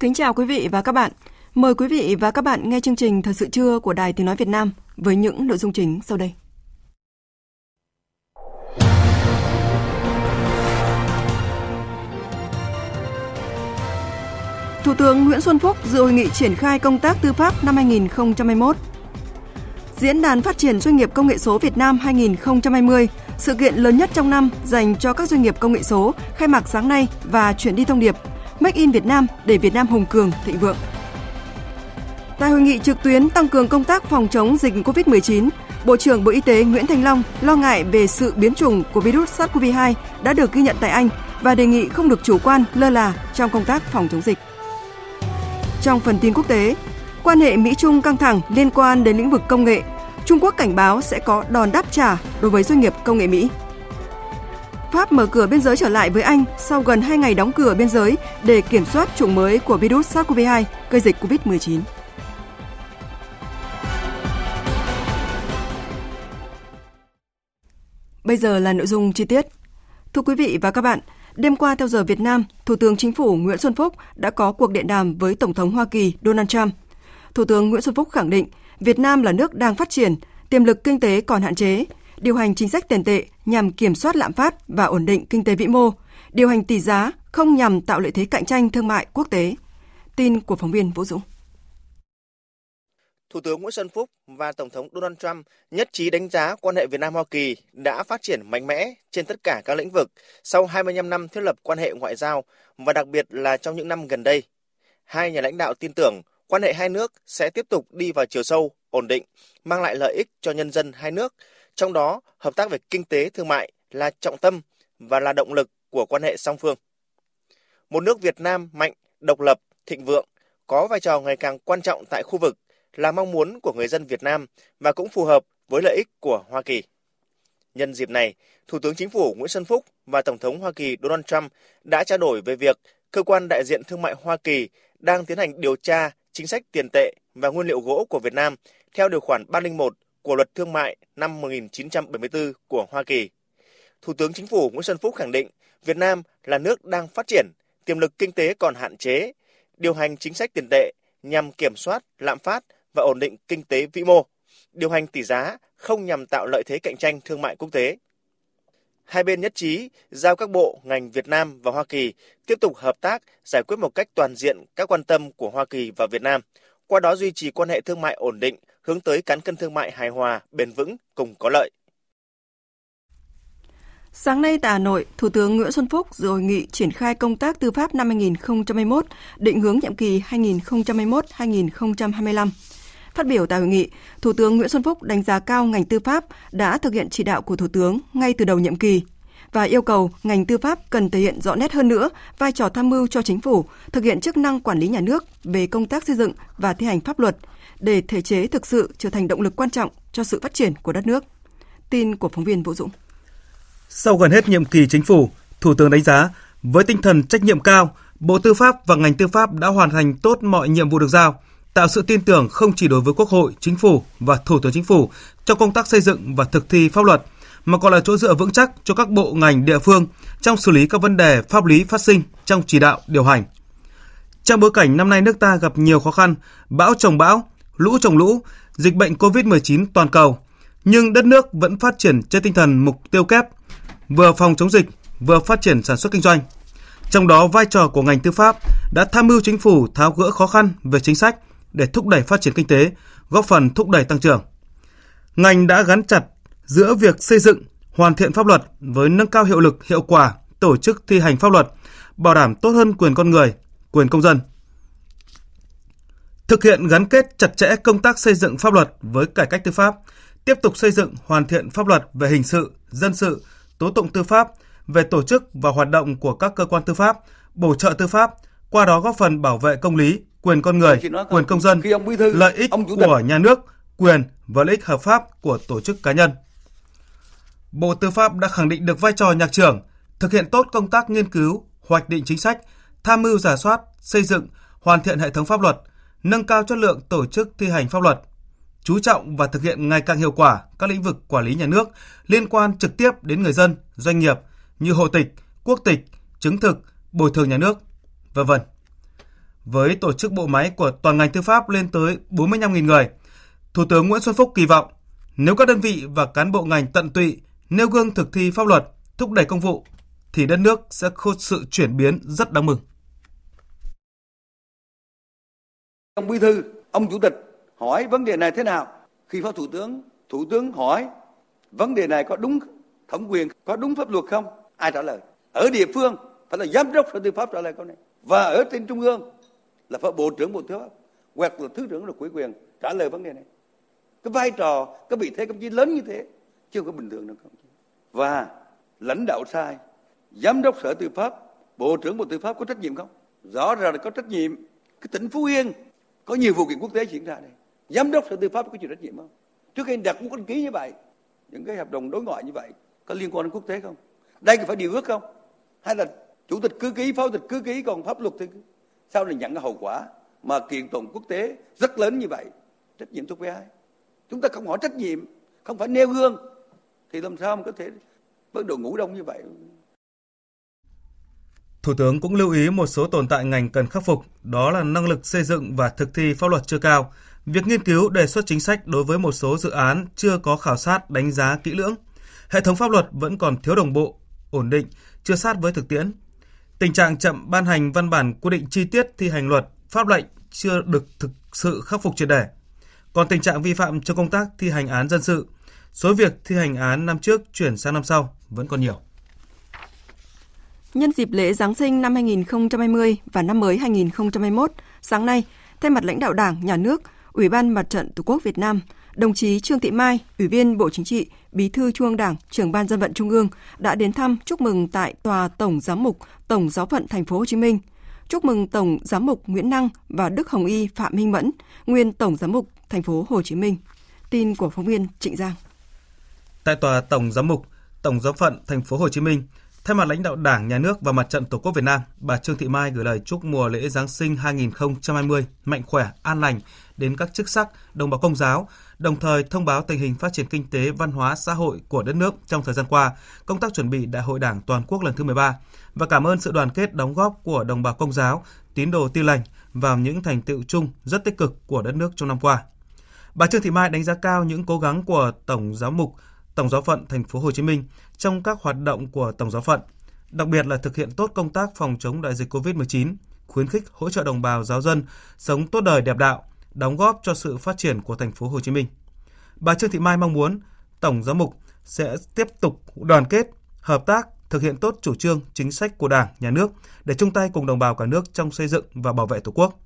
Kính chào quý vị và các bạn. Mời quý vị và các bạn nghe chương trình Thời sự trưa của Đài Tiếng Nói Việt Nam với những nội dung chính sau đây. Thủ tướng Nguyễn Xuân Phúc dự hội nghị triển khai công tác tư pháp năm 2021. Diễn đàn phát triển doanh nghiệp công nghệ số Việt Nam 2020, sự kiện lớn nhất trong năm dành cho các doanh nghiệp công nghệ số, khai mạc sáng nay và chuyển đi thông điệp Make in Việt Nam để Việt Nam hùng cường, thịnh vượng. Tại hội nghị trực tuyến tăng cường công tác phòng chống dịch COVID-19, Bộ trưởng Bộ Y tế Nguyễn Thành Long lo ngại về sự biến chủng của virus SARS-CoV-2 đã được ghi nhận tại Anh và đề nghị không được chủ quan lơ là trong công tác phòng chống dịch. Trong phần tin quốc tế, quan hệ Mỹ-Trung căng thẳng liên quan đến lĩnh vực công nghệ, Trung Quốc cảnh báo sẽ có đòn đáp trả đối với doanh nghiệp công nghệ Mỹ. Pháp mở cửa biên giới trở lại với Anh sau gần 2 ngày đóng cửa biên giới để kiểm soát chủng mới của virus SARS-CoV-2 gây dịch COVID-19. Bây giờ là nội dung chi tiết. Thưa quý vị và các bạn, đêm qua theo giờ Việt Nam, Thủ tướng Chính phủ Nguyễn Xuân Phúc đã có cuộc điện đàm với Tổng thống Hoa Kỳ Donald Trump. Thủ tướng Nguyễn Xuân Phúc khẳng định Việt Nam là nước đang phát triển, tiềm lực kinh tế còn hạn chế, điều hành chính sách tiền tệ nhằm kiểm soát lạm phát và ổn định kinh tế vĩ mô, điều hành tỷ giá không nhằm tạo lợi thế cạnh tranh thương mại quốc tế. Tin của phóng viên Vũ Dũng. Thủ tướng Nguyễn Xuân Phúc và Tổng thống Donald Trump nhất trí đánh giá quan hệ Việt Nam-Hoa Kỳ đã phát triển mạnh mẽ trên tất cả các lĩnh vực sau 25 năm thiết lập quan hệ ngoại giao và đặc biệt là trong những năm gần đây. Hai nhà lãnh đạo tin tưởng quan hệ hai nước sẽ tiếp tục đi vào chiều sâu, ổn định, mang lại lợi ích cho nhân dân hai nước, trong đó hợp tác về kinh tế thương mại là trọng tâm và là động lực của quan hệ song phương. Một nước Việt Nam mạnh, độc lập, thịnh vượng, có vai trò ngày càng quan trọng tại khu vực là mong muốn của người dân Việt Nam và cũng phù hợp với lợi ích của Hoa Kỳ. Nhân dịp này, Thủ tướng Chính phủ Nguyễn Xuân Phúc và Tổng thống Hoa Kỳ Donald Trump đã trao đổi về việc cơ quan đại diện thương mại Hoa Kỳ đang tiến hành điều tra chính sách tiền tệ và nguyên liệu gỗ của Việt Nam theo điều khoản 301 của Luật Thương mại năm 1974 của Hoa Kỳ. Thủ tướng Chính phủ Nguyễn Xuân Phúc khẳng định Việt Nam là nước đang phát triển, tiềm lực kinh tế còn hạn chế, điều hành chính sách tiền tệ nhằm kiểm soát lạm phát và ổn định kinh tế vĩ mô, điều hành tỷ giá không nhằm tạo lợi thế cạnh tranh thương mại quốc tế. Hai bên nhất trí giao các bộ, ngành Việt Nam và Hoa Kỳ tiếp tục hợp tác giải quyết một cách toàn diện các quan tâm của Hoa Kỳ và Việt Nam, qua đó duy trì quan hệ thương mại ổn định, hướng tới cán cân thương mại hài hòa, bền vững, cùng có lợi. Sáng nay tại Hà Nội, Thủ tướng Nguyễn Xuân Phúc dự hội nghị triển khai công tác tư pháp năm 2021, định hướng nhiệm kỳ 2021-2025. Phát biểu tại hội nghị, Thủ tướng Nguyễn Xuân Phúc đánh giá cao ngành tư pháp đã thực hiện chỉ đạo của Thủ tướng ngay từ đầu nhiệm kỳ và yêu cầu ngành tư pháp cần thể hiện rõ nét hơn nữa vai trò tham mưu cho chính phủ thực hiện chức năng quản lý nhà nước về công tác xây dựng và thi hành pháp luật để thể chế thực sự trở thành động lực quan trọng cho sự phát triển của đất nước. Tin của phóng viên Vũ Dũng. Sau gần hết nhiệm kỳ chính phủ, Thủ tướng đánh giá với tinh thần trách nhiệm cao, Bộ Tư pháp và ngành tư pháp đã hoàn thành tốt mọi nhiệm vụ được giao, tạo sự tin tưởng không chỉ đối với Quốc hội, Chính phủ và Thủ tướng Chính phủ trong công tác xây dựng và thực thi pháp luật, mà còn là chỗ dựa vững chắc cho các bộ ngành địa phương trong xử lý các vấn đề pháp lý phát sinh trong chỉ đạo điều hành. Trong bối cảnh năm nay nước ta gặp nhiều khó khăn, bão trồng bão, lũ trồng lũ, dịch bệnh COVID-19 toàn cầu, nhưng đất nước vẫn phát triển trên tinh thần mục tiêu kép, vừa phòng chống dịch, vừa phát triển sản xuất kinh doanh. Trong đó vai trò của ngành tư pháp đã tham mưu chính phủ tháo gỡ khó khăn về chính sách để thúc đẩy phát triển kinh tế, góp phần thúc đẩy tăng trưởng. Ngành đã gắn chặt giữa việc xây dựng, hoàn thiện pháp luật với nâng cao hiệu lực, hiệu quả tổ chức thi hành pháp luật, bảo đảm tốt hơn quyền con người, quyền công dân. Thực hiện gắn kết chặt chẽ công tác xây dựng pháp luật với cải cách tư pháp, tiếp tục xây dựng hoàn thiện pháp luật về hình sự, dân sự, tố tụng tư pháp, về tổ chức và hoạt động của các cơ quan tư pháp, bổ trợ tư pháp, qua đó góp phần bảo vệ công lý, quyền con người, quyền công dân, lợi ích của nhà nước, quyền và lợi ích hợp pháp của tổ chức cá nhân. Bộ Tư pháp đã khẳng định được vai trò nhạc trưởng, thực hiện tốt công tác nghiên cứu, hoạch định chính sách, tham mưu giả soát, xây dựng, hoàn thiện hệ thống pháp luật, nâng cao chất lượng tổ chức thi hành pháp luật, chú trọng và thực hiện ngày càng hiệu quả các lĩnh vực quản lý nhà nước liên quan trực tiếp đến người dân, doanh nghiệp như hộ tịch, quốc tịch, chứng thực, bồi thường nhà nước, vân vân. Với tổ chức bộ máy của toàn ngành tư pháp lên tới 45.000 người, Thủ tướng Nguyễn Xuân Phúc kỳ vọng nếu các đơn vị và cán bộ ngành tận tụy nêu gương thực thi pháp luật, thúc đẩy công vụ thì đất nước sẽ có sự chuyển biến rất đáng mừng. Ông Bí thư, ông Chủ tịch hỏi vấn đề này thế nào? Khi Phó Thủ tướng, Thủ tướng hỏi vấn đề này có đúng thẩm quyền, có đúng pháp luật không? Ai trả lời? Ở địa phương phải là giám đốc sở tư pháp trả lời câu này. Và ở trên trung ương là phải bộ trưởng bộ tư pháp hoặc là thứ trưởng là quỹ quyền trả lời vấn đề này. Cái vai trò, cái vị thế công chí lớn như thế chứ không có bình thường đâu không và lãnh đạo sai giám đốc sở tư pháp bộ trưởng bộ tư pháp có trách nhiệm không rõ ràng là có trách nhiệm cái tỉnh phú yên có nhiều vụ kiện quốc tế diễn ra đây. Giám đốc sở tư pháp có chịu trách nhiệm không? Trước khi đặt một con ký như vậy, những cái hợp đồng đối ngoại như vậy, có liên quan đến quốc tế không? Đây có phải điều ước không? Hay là chủ tịch cứ ký, phó tịch cứ ký còn pháp luật thì sau này nhận cái hậu quả mà kiện tụng quốc tế rất lớn như vậy? Trách nhiệm thuộc về ai chúng ta không hỏi trách nhiệm, không phải nêu gương, thì làm sao mà có thể với đội ngũ đông như vậy? Thủ tướng cũng lưu ý một số tồn tại ngành cần khắc phục, đó là năng lực xây dựng và thực thi pháp luật chưa cao, việc nghiên cứu đề xuất chính sách đối với một số dự án chưa có khảo sát đánh giá kỹ lưỡng, hệ thống pháp luật vẫn còn thiếu đồng bộ, ổn định, chưa sát với thực tiễn. Tình trạng chậm ban hành văn bản quy định chi tiết thi hành luật, pháp lệnh chưa được thực sự khắc phục triệt để. Còn tình trạng vi phạm trong công tác thi hành án dân sự, số việc thi hành án năm trước chuyển sang năm sau vẫn còn nhiều. Nhân dịp lễ Giáng sinh năm 2020 và năm mới 2021, sáng nay, thay mặt lãnh đạo Đảng, Nhà nước, Ủy ban Mặt trận Tổ quốc Việt Nam, đồng chí Trương Thị Mai, Ủy viên Bộ Chính trị, Bí thư Trung ương Đảng, trưởng ban dân vận Trung ương đã đến thăm chúc mừng tại tòa Tổng giám mục Tổng giáo phận Thành phố Hồ Chí Minh. Chúc mừng Tổng giám mục Nguyễn Năng và Đức Hồng Y Phạm Minh Mẫn, nguyên Tổng giám mục Thành phố Hồ Chí Minh. Tin của phóng viên Trịnh Giang. Tại tòa Tổng giám mục Tổng giáo phận Thành phố Hồ Chí Minh, Thay mặt lãnh đạo Đảng, Nhà nước và Mặt trận Tổ quốc Việt Nam, bà Trương Thị Mai gửi lời chúc mùa lễ Giáng sinh 2020 mạnh khỏe, an lành đến các chức sắc, đồng bào công giáo, đồng thời thông báo tình hình phát triển kinh tế, văn hóa, xã hội của đất nước trong thời gian qua, công tác chuẩn bị Đại hội Đảng toàn quốc lần thứ 13 và cảm ơn sự đoàn kết đóng góp của đồng bào công giáo, tín đồ tin lành vào những thành tựu chung rất tích cực của đất nước trong năm qua. Bà Trương Thị Mai đánh giá cao những cố gắng của Tổng giáo mục Tổng giáo phận thành phố Hồ Chí Minh trong các hoạt động của Tổng giáo phận, đặc biệt là thực hiện tốt công tác phòng chống đại dịch COVID-19, khuyến khích hỗ trợ đồng bào giáo dân sống tốt đời đẹp đạo, đóng góp cho sự phát triển của thành phố Hồ Chí Minh. Bà Trương Thị Mai mong muốn Tổng giám mục sẽ tiếp tục đoàn kết, hợp tác, thực hiện tốt chủ trương, chính sách của Đảng, Nhà nước để chung tay cùng đồng bào cả nước trong xây dựng và bảo vệ Tổ quốc.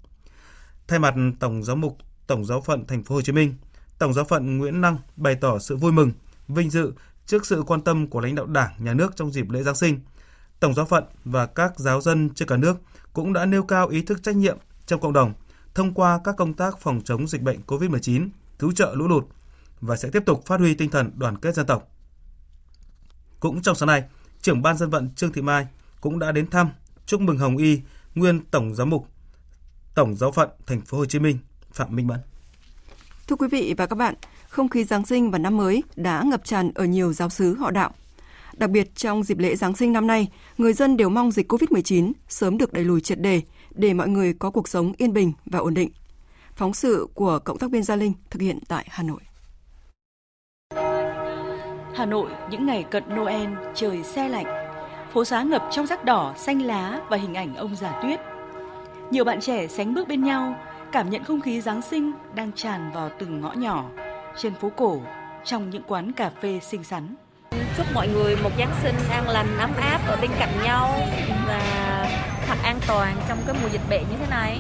Thay mặt Tổng giám mục Tổng giáo phận thành phố Hồ Chí Minh, Tổng giáo phận Nguyễn Năng bày tỏ sự vui mừng vinh dự trước sự quan tâm của lãnh đạo Đảng, Nhà nước trong dịp lễ Giáng sinh. Tổng giáo phận và các giáo dân trên cả nước cũng đã nêu cao ý thức trách nhiệm trong cộng đồng thông qua các công tác phòng chống dịch bệnh COVID-19, cứu trợ lũ lụt và sẽ tiếp tục phát huy tinh thần đoàn kết dân tộc. Cũng trong sáng nay, trưởng ban dân vận Trương Thị Mai cũng đã đến thăm chúc mừng Hồng Y, nguyên tổng giám mục Tổng giáo phận thành phố Hồ Chí Minh Phạm Minh Mẫn. Thưa quý vị và các bạn, không khí Giáng sinh và năm mới đã ngập tràn ở nhiều giáo xứ họ đạo. Đặc biệt trong dịp lễ Giáng sinh năm nay, người dân đều mong dịch COVID-19 sớm được đẩy lùi triệt đề để mọi người có cuộc sống yên bình và ổn định. Phóng sự của cộng tác viên Gia Linh thực hiện tại Hà Nội. Hà Nội những ngày cận Noel trời xe lạnh, phố xá ngập trong sắc đỏ, xanh lá và hình ảnh ông già tuyết. Nhiều bạn trẻ sánh bước bên nhau, cảm nhận không khí Giáng sinh đang tràn vào từng ngõ nhỏ, trên phố cổ, trong những quán cà phê xinh xắn. chúc mọi người một Giáng sinh an lành, ấm áp ở bên cạnh nhau và thật an toàn trong cái mùa dịch bệnh như thế này.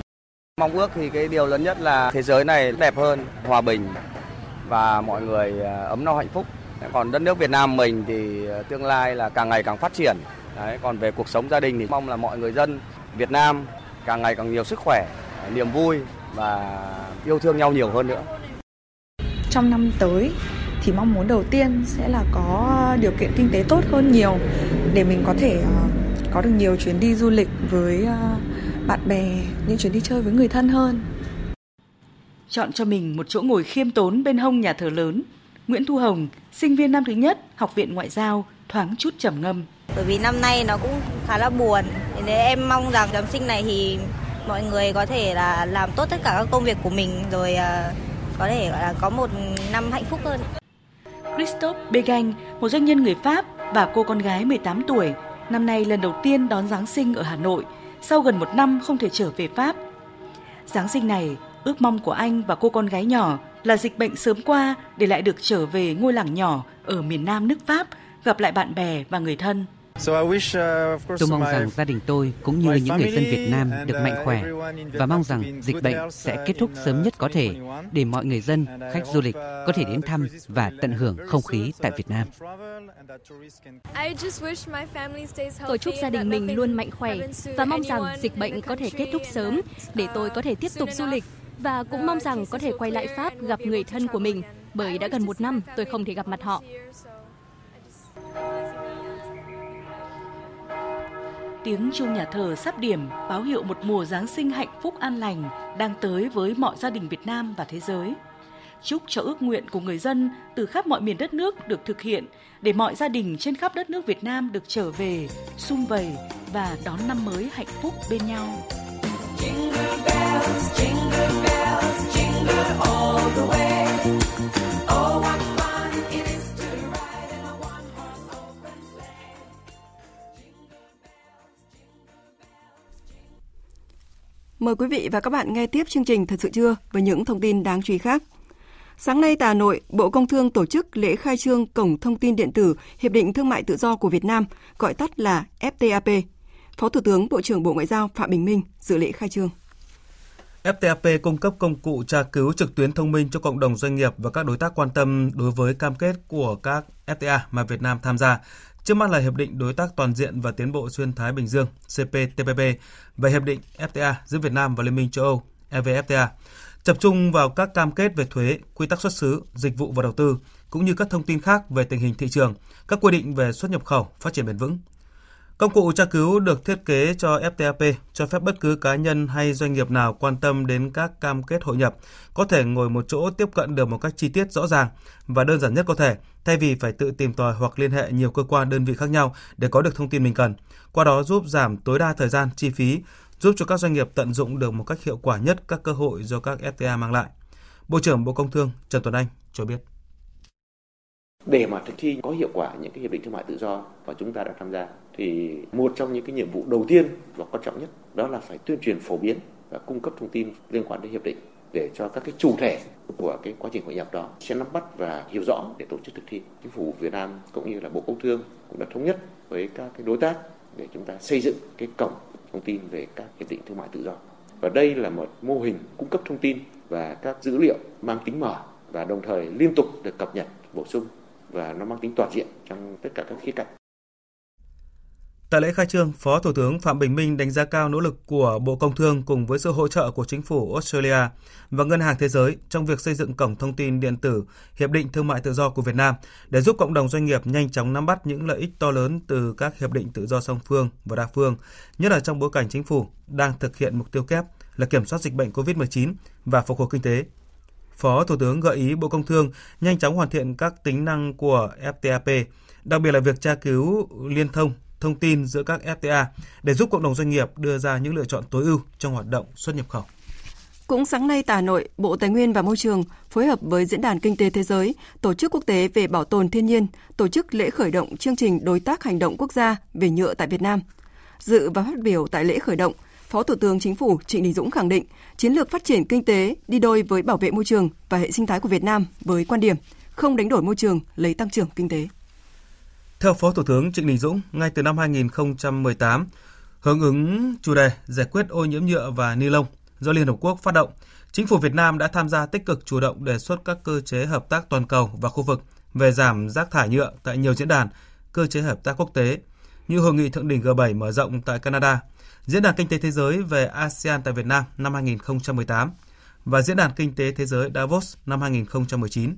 Mong ước thì cái điều lớn nhất là thế giới này đẹp hơn, hòa bình và mọi người à, ấm no hạnh phúc. Còn đất nước Việt Nam mình thì à, tương lai là càng ngày càng phát triển. Đấy, còn về cuộc sống gia đình thì mong là mọi người dân Việt Nam càng ngày càng nhiều sức khỏe, niềm vui và yêu thương nhau nhiều hơn nữa. Trong năm tới thì mong muốn đầu tiên sẽ là có điều kiện kinh tế tốt hơn nhiều để mình có thể ờ, có được nhiều chuyến đi du lịch với ờ, bạn bè, những chuyến đi chơi với người thân hơn. Chọn cho mình một chỗ ngồi khiêm tốn bên hông nhà thờ lớn. Nguyễn Thu Hồng, sinh viên năm thứ nhất, Học viện Ngoại giao, thoáng chút trầm ngâm. Bởi vì năm nay nó cũng khá là buồn. Nên em mong rằng Giáng sinh này thì mọi người có thể là làm tốt tất cả các công việc của mình rồi uh, có thể gọi là có một năm hạnh phúc hơn. Christophe Begang, một doanh nhân người Pháp và cô con gái 18 tuổi, năm nay lần đầu tiên đón Giáng sinh ở Hà Nội sau gần một năm không thể trở về Pháp. Giáng sinh này, ước mong của anh và cô con gái nhỏ là dịch bệnh sớm qua để lại được trở về ngôi làng nhỏ ở miền Nam nước Pháp, gặp lại bạn bè và người thân. Uh, tôi mong rằng gia đình tôi cũng như những người dân Việt Nam được mạnh uh, khỏe và mong rằng dịch bệnh sẽ kết thúc sớm nhất có thể để mọi người dân, khách du lịch có thể đến thăm và tận hưởng không khí tại Việt Nam. Tôi chúc gia đình mình luôn mạnh khỏe và mong rằng dịch bệnh có thể kết thúc sớm để tôi có thể tiếp tục du lịch và cũng mong rằng có thể quay lại Pháp gặp người thân của mình bởi đã gần một năm tôi không thể gặp mặt họ. Tiếng chuông nhà thờ sắp điểm báo hiệu một mùa Giáng sinh hạnh phúc an lành đang tới với mọi gia đình Việt Nam và thế giới. Chúc cho ước nguyện của người dân từ khắp mọi miền đất nước được thực hiện để mọi gia đình trên khắp đất nước Việt Nam được trở về, sum vầy và đón năm mới hạnh phúc bên nhau. Jingle bells, jingle bells, jingle all the way. Mời quý vị và các bạn nghe tiếp chương trình Thật sự chưa với những thông tin đáng chú ý khác. Sáng nay tại Hà Nội, Bộ Công Thương tổ chức lễ khai trương Cổng Thông tin Điện tử Hiệp định Thương mại Tự do của Việt Nam, gọi tắt là FTAP. Phó Thủ tướng Bộ trưởng Bộ Ngoại giao Phạm Bình Minh dự lễ khai trương. FTAP cung cấp công cụ tra cứu trực tuyến thông minh cho cộng đồng doanh nghiệp và các đối tác quan tâm đối với cam kết của các FTA mà Việt Nam tham gia, Trước mắt là Hiệp định Đối tác Toàn diện và Tiến bộ Xuyên Thái Bình Dương CPTPP và Hiệp định FTA giữa Việt Nam và Liên minh châu Âu EVFTA, tập trung vào các cam kết về thuế, quy tắc xuất xứ, dịch vụ và đầu tư, cũng như các thông tin khác về tình hình thị trường, các quy định về xuất nhập khẩu, phát triển bền vững, Công cụ tra cứu được thiết kế cho FTAP cho phép bất cứ cá nhân hay doanh nghiệp nào quan tâm đến các cam kết hội nhập có thể ngồi một chỗ tiếp cận được một cách chi tiết rõ ràng và đơn giản nhất có thể, thay vì phải tự tìm tòi hoặc liên hệ nhiều cơ quan đơn vị khác nhau để có được thông tin mình cần. Qua đó giúp giảm tối đa thời gian, chi phí, giúp cho các doanh nghiệp tận dụng được một cách hiệu quả nhất các cơ hội do các FTA mang lại. Bộ trưởng Bộ Công Thương Trần Tuấn Anh cho biết. Để mà thực thi có hiệu quả những cái hiệp định thương mại tự do mà chúng ta đã tham gia thì một trong những cái nhiệm vụ đầu tiên và quan trọng nhất đó là phải tuyên truyền phổ biến và cung cấp thông tin liên quan đến hiệp định để cho các cái chủ thể của cái quá trình hội nhập đó sẽ nắm bắt và hiểu rõ để tổ chức thực thi. Chính phủ Việt Nam cũng như là Bộ Công Thương cũng đã thống nhất với các cái đối tác để chúng ta xây dựng cái cổng thông tin về các hiệp định thương mại tự do. Và đây là một mô hình cung cấp thông tin và các dữ liệu mang tính mở và đồng thời liên tục được cập nhật, bổ sung và nó mang tính toàn diện trong tất cả các khía cạnh. Tại lễ khai trương, Phó Thủ tướng Phạm Bình Minh đánh giá cao nỗ lực của Bộ Công Thương cùng với sự hỗ trợ của chính phủ Australia và Ngân hàng Thế giới trong việc xây dựng cổng thông tin điện tử Hiệp định Thương mại Tự do của Việt Nam để giúp cộng đồng doanh nghiệp nhanh chóng nắm bắt những lợi ích to lớn từ các hiệp định tự do song phương và đa phương, nhất là trong bối cảnh chính phủ đang thực hiện mục tiêu kép là kiểm soát dịch bệnh COVID-19 và phục hồi kinh tế. Phó Thủ tướng gợi ý Bộ Công Thương nhanh chóng hoàn thiện các tính năng của FTAP, đặc biệt là việc tra cứu liên thông thông tin giữa các FTA để giúp cộng đồng doanh nghiệp đưa ra những lựa chọn tối ưu trong hoạt động xuất nhập khẩu. Cũng sáng nay tại Hà Nội, Bộ Tài nguyên và Môi trường phối hợp với Diễn đàn Kinh tế Thế giới, Tổ chức Quốc tế về Bảo tồn Thiên nhiên tổ chức lễ khởi động chương trình Đối tác Hành động Quốc gia về nhựa tại Việt Nam. Dự và phát biểu tại lễ khởi động, Phó Thủ tướng Chính phủ Trịnh Đình Dũng khẳng định chiến lược phát triển kinh tế đi đôi với bảo vệ môi trường và hệ sinh thái của Việt Nam với quan điểm không đánh đổi môi trường lấy tăng trưởng kinh tế. Theo Phó Thủ tướng Trịnh Đình Dũng, ngay từ năm 2018, hướng ứng chủ đề giải quyết ô nhiễm nhựa và ni lông do Liên Hợp Quốc phát động, Chính phủ Việt Nam đã tham gia tích cực chủ động đề xuất các cơ chế hợp tác toàn cầu và khu vực về giảm rác thải nhựa tại nhiều diễn đàn, cơ chế hợp tác quốc tế như Hội nghị Thượng đỉnh G7 mở rộng tại Canada, Diễn đàn Kinh tế Thế giới về ASEAN tại Việt Nam năm 2018 và Diễn đàn Kinh tế Thế giới Davos năm 2019.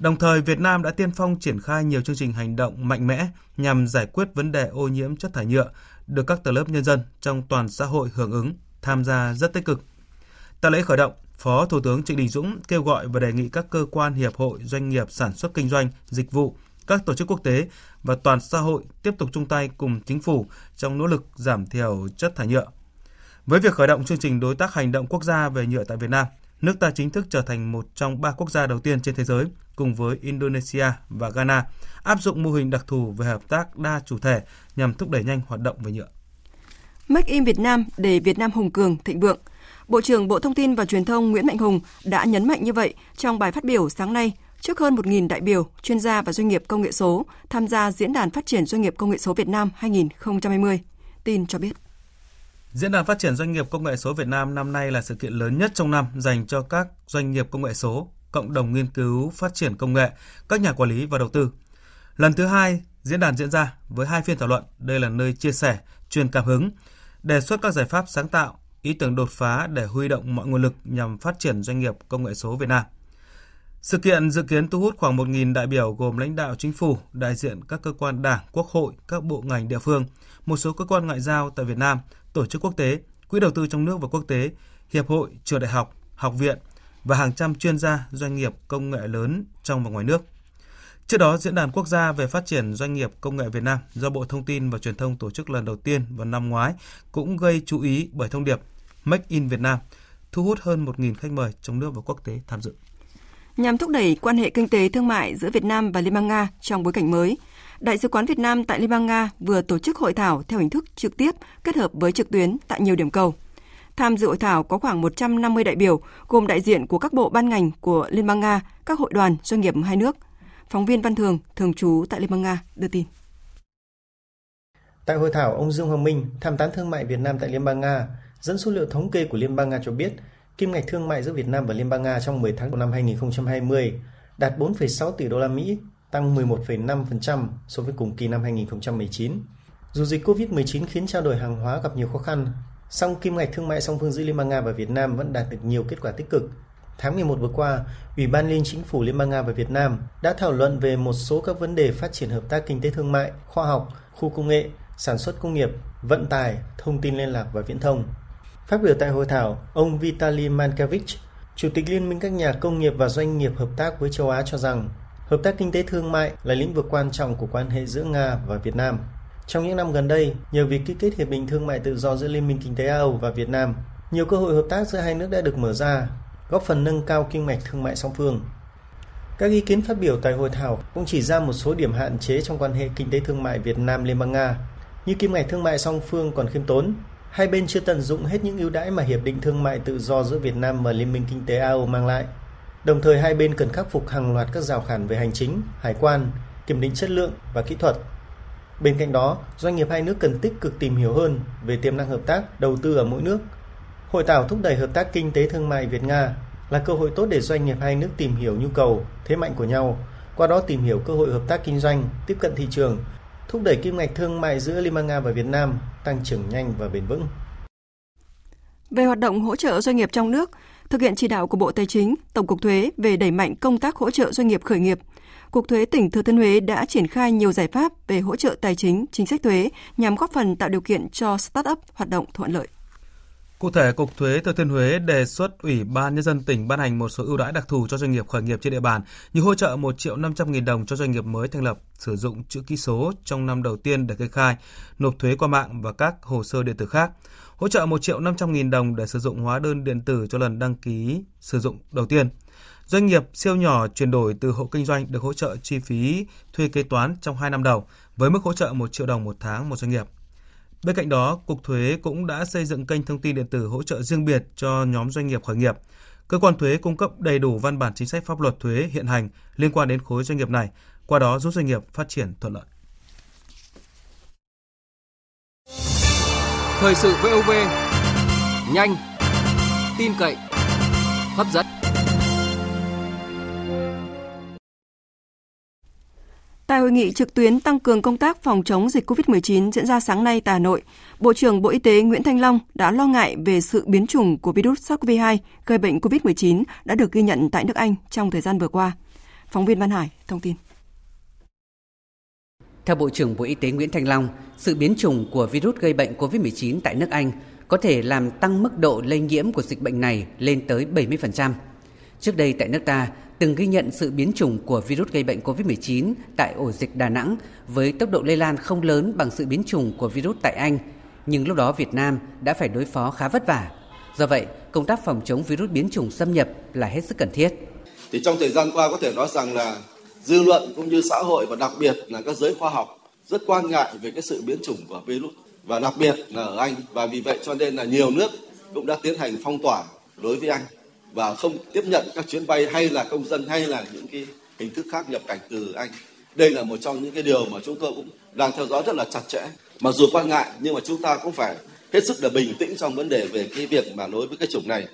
Đồng thời, Việt Nam đã tiên phong triển khai nhiều chương trình hành động mạnh mẽ nhằm giải quyết vấn đề ô nhiễm chất thải nhựa, được các tầng lớp nhân dân trong toàn xã hội hưởng ứng, tham gia rất tích cực. Tại lễ khởi động, Phó Thủ tướng Trịnh Đình Dũng kêu gọi và đề nghị các cơ quan, hiệp hội, doanh nghiệp sản xuất kinh doanh, dịch vụ, các tổ chức quốc tế và toàn xã hội tiếp tục chung tay cùng chính phủ trong nỗ lực giảm thiểu chất thải nhựa. Với việc khởi động chương trình đối tác hành động quốc gia về nhựa tại Việt Nam, nước ta chính thức trở thành một trong ba quốc gia đầu tiên trên thế giới cùng với Indonesia và Ghana áp dụng mô hình đặc thù về hợp tác đa chủ thể nhằm thúc đẩy nhanh hoạt động về nhựa. Make in Việt Nam để Việt Nam hùng cường, thịnh vượng. Bộ trưởng Bộ Thông tin và Truyền thông Nguyễn Mạnh Hùng đã nhấn mạnh như vậy trong bài phát biểu sáng nay trước hơn 1.000 đại biểu, chuyên gia và doanh nghiệp công nghệ số tham gia Diễn đàn Phát triển Doanh nghiệp Công nghệ số Việt Nam 2020. Tin cho biết. Diễn đàn Phát triển Doanh nghiệp Công nghệ số Việt Nam năm nay là sự kiện lớn nhất trong năm dành cho các doanh nghiệp công nghệ số, cộng đồng nghiên cứu phát triển công nghệ, các nhà quản lý và đầu tư. Lần thứ hai, diễn đàn diễn ra với hai phiên thảo luận. Đây là nơi chia sẻ, truyền cảm hứng, đề xuất các giải pháp sáng tạo, ý tưởng đột phá để huy động mọi nguồn lực nhằm phát triển doanh nghiệp công nghệ số Việt Nam. Sự kiện dự kiến thu hút khoảng 1.000 đại biểu gồm lãnh đạo chính phủ, đại diện các cơ quan đảng, quốc hội, các bộ ngành địa phương, một số cơ quan ngoại giao tại Việt Nam, tổ chức quốc tế, quỹ đầu tư trong nước và quốc tế, hiệp hội, trường đại học, học viện và hàng trăm chuyên gia, doanh nghiệp công nghệ lớn trong và ngoài nước. Trước đó, Diễn đàn Quốc gia về phát triển doanh nghiệp công nghệ Việt Nam do Bộ Thông tin và Truyền thông tổ chức lần đầu tiên vào năm ngoái cũng gây chú ý bởi thông điệp Make in Việt Nam, thu hút hơn 1.000 khách mời trong nước và quốc tế tham dự nhằm thúc đẩy quan hệ kinh tế thương mại giữa Việt Nam và Liên bang Nga trong bối cảnh mới. Đại sứ quán Việt Nam tại Liên bang Nga vừa tổ chức hội thảo theo hình thức trực tiếp kết hợp với trực tuyến tại nhiều điểm cầu. Tham dự hội thảo có khoảng 150 đại biểu, gồm đại diện của các bộ ban ngành của Liên bang Nga, các hội đoàn, doanh nghiệp hai nước. Phóng viên Văn Thường, thường trú tại Liên bang Nga, đưa tin. Tại hội thảo, ông Dương Hoàng Minh, tham tán thương mại Việt Nam tại Liên bang Nga, dẫn số liệu thống kê của Liên bang Nga cho biết, Kim ngạch thương mại giữa Việt Nam và Liên bang Nga trong 10 tháng của năm 2020 đạt 4,6 tỷ đô la Mỹ, tăng 11,5% so với cùng kỳ năm 2019. Dù dịch Covid-19 khiến trao đổi hàng hóa gặp nhiều khó khăn, song kim ngạch thương mại song phương giữa Liên bang Nga và Việt Nam vẫn đạt được nhiều kết quả tích cực. Tháng 11 vừa qua, Ủy ban Liên chính phủ Liên bang Nga và Việt Nam đã thảo luận về một số các vấn đề phát triển hợp tác kinh tế thương mại, khoa học, khu công nghệ, sản xuất công nghiệp, vận tải, thông tin liên lạc và viễn thông. Phát biểu tại hội thảo, ông Vitaly Mankevich, Chủ tịch Liên minh các nhà công nghiệp và doanh nghiệp hợp tác với châu Á cho rằng hợp tác kinh tế thương mại là lĩnh vực quan trọng của quan hệ giữa Nga và Việt Nam. Trong những năm gần đây, nhờ việc ký kết hiệp định thương mại tự do giữa Liên minh Kinh tế A Âu và Việt Nam, nhiều cơ hội hợp tác giữa hai nước đã được mở ra, góp phần nâng cao kinh mạch thương mại song phương. Các ý kiến phát biểu tại hội thảo cũng chỉ ra một số điểm hạn chế trong quan hệ kinh tế thương mại Việt Nam Liên bang Nga, như kim ngạch thương mại song phương còn khiêm tốn, hai bên chưa tận dụng hết những ưu đãi mà Hiệp định Thương mại Tự do giữa Việt Nam và Liên minh Kinh tế AO mang lại. Đồng thời hai bên cần khắc phục hàng loạt các rào cản về hành chính, hải quan, kiểm định chất lượng và kỹ thuật. Bên cạnh đó, doanh nghiệp hai nước cần tích cực tìm hiểu hơn về tiềm năng hợp tác, đầu tư ở mỗi nước. Hội thảo thúc đẩy hợp tác kinh tế thương mại Việt-Nga là cơ hội tốt để doanh nghiệp hai nước tìm hiểu nhu cầu, thế mạnh của nhau, qua đó tìm hiểu cơ hội hợp tác kinh doanh, tiếp cận thị trường thúc đẩy kim ngạch thương mại giữa Liên bang Nga và Việt Nam tăng trưởng nhanh và bền vững. Về hoạt động hỗ trợ doanh nghiệp trong nước, thực hiện chỉ đạo của Bộ Tài chính, Tổng cục Thuế về đẩy mạnh công tác hỗ trợ doanh nghiệp khởi nghiệp, Cục Thuế tỉnh Thừa Thiên Huế đã triển khai nhiều giải pháp về hỗ trợ tài chính, chính sách thuế nhằm góp phần tạo điều kiện cho start-up hoạt động thuận lợi. Cụ thể, Cục Thuế Thừa Thiên Huế đề xuất Ủy ban Nhân dân tỉnh ban hành một số ưu đãi đặc thù cho doanh nghiệp khởi nghiệp trên địa bàn như hỗ trợ 1 triệu 500 nghìn đồng cho doanh nghiệp mới thành lập sử dụng chữ ký số trong năm đầu tiên để kê khai, nộp thuế qua mạng và các hồ sơ điện tử khác, hỗ trợ 1 triệu 500 nghìn đồng để sử dụng hóa đơn điện tử cho lần đăng ký sử dụng đầu tiên. Doanh nghiệp siêu nhỏ chuyển đổi từ hộ kinh doanh được hỗ trợ chi phí thuê kế toán trong 2 năm đầu với mức hỗ trợ 1 triệu đồng một tháng một doanh nghiệp. Bên cạnh đó, Cục Thuế cũng đã xây dựng kênh thông tin điện tử hỗ trợ riêng biệt cho nhóm doanh nghiệp khởi nghiệp. Cơ quan thuế cung cấp đầy đủ văn bản chính sách pháp luật thuế hiện hành liên quan đến khối doanh nghiệp này, qua đó giúp doanh nghiệp phát triển thuận lợi. Thời sự VOV nhanh, tin cậy, hấp dẫn. Tại hội nghị trực tuyến tăng cường công tác phòng chống dịch COVID-19 diễn ra sáng nay tại Hà Nội, Bộ trưởng Bộ Y tế Nguyễn Thanh Long đã lo ngại về sự biến chủng của virus SARS-CoV-2 gây bệnh COVID-19 đã được ghi nhận tại nước Anh trong thời gian vừa qua. Phóng viên Văn Hải thông tin. Theo Bộ trưởng Bộ Y tế Nguyễn Thanh Long, sự biến chủng của virus gây bệnh COVID-19 tại nước Anh có thể làm tăng mức độ lây nhiễm của dịch bệnh này lên tới 70%. Trước đây tại nước ta từng ghi nhận sự biến chủng của virus gây bệnh COVID-19 tại ổ dịch Đà Nẵng với tốc độ lây lan không lớn bằng sự biến chủng của virus tại Anh, nhưng lúc đó Việt Nam đã phải đối phó khá vất vả. Do vậy, công tác phòng chống virus biến chủng xâm nhập là hết sức cần thiết. Thì trong thời gian qua có thể nói rằng là dư luận cũng như xã hội và đặc biệt là các giới khoa học rất quan ngại về cái sự biến chủng của virus và đặc biệt là ở Anh và vì vậy cho nên là nhiều nước cũng đã tiến hành phong tỏa đối với Anh và không tiếp nhận các chuyến bay hay là công dân hay là những cái hình thức khác nhập cảnh từ Anh. Đây là một trong những cái điều mà chúng tôi cũng đang theo dõi rất là chặt chẽ. Mặc dù quan ngại nhưng mà chúng ta cũng phải hết sức là bình tĩnh trong vấn đề về cái việc mà đối với cái chủng này.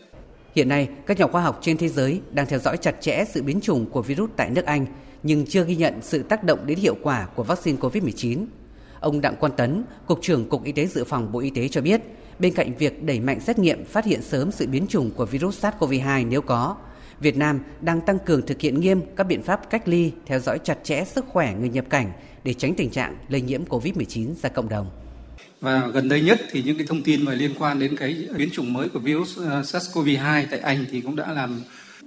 Hiện nay, các nhà khoa học trên thế giới đang theo dõi chặt chẽ sự biến chủng của virus tại nước Anh nhưng chưa ghi nhận sự tác động đến hiệu quả của vaccine COVID-19. Ông Đặng Quang Tấn, Cục trưởng Cục Y tế Dự phòng Bộ Y tế cho biết, bên cạnh việc đẩy mạnh xét nghiệm phát hiện sớm sự biến chủng của virus SARS-CoV-2 nếu có, Việt Nam đang tăng cường thực hiện nghiêm các biện pháp cách ly, theo dõi chặt chẽ sức khỏe người nhập cảnh để tránh tình trạng lây nhiễm COVID-19 ra cộng đồng. Và gần đây nhất thì những cái thông tin mà liên quan đến cái biến chủng mới của virus ờ, SARS-CoV-2 tại Anh thì cũng đã làm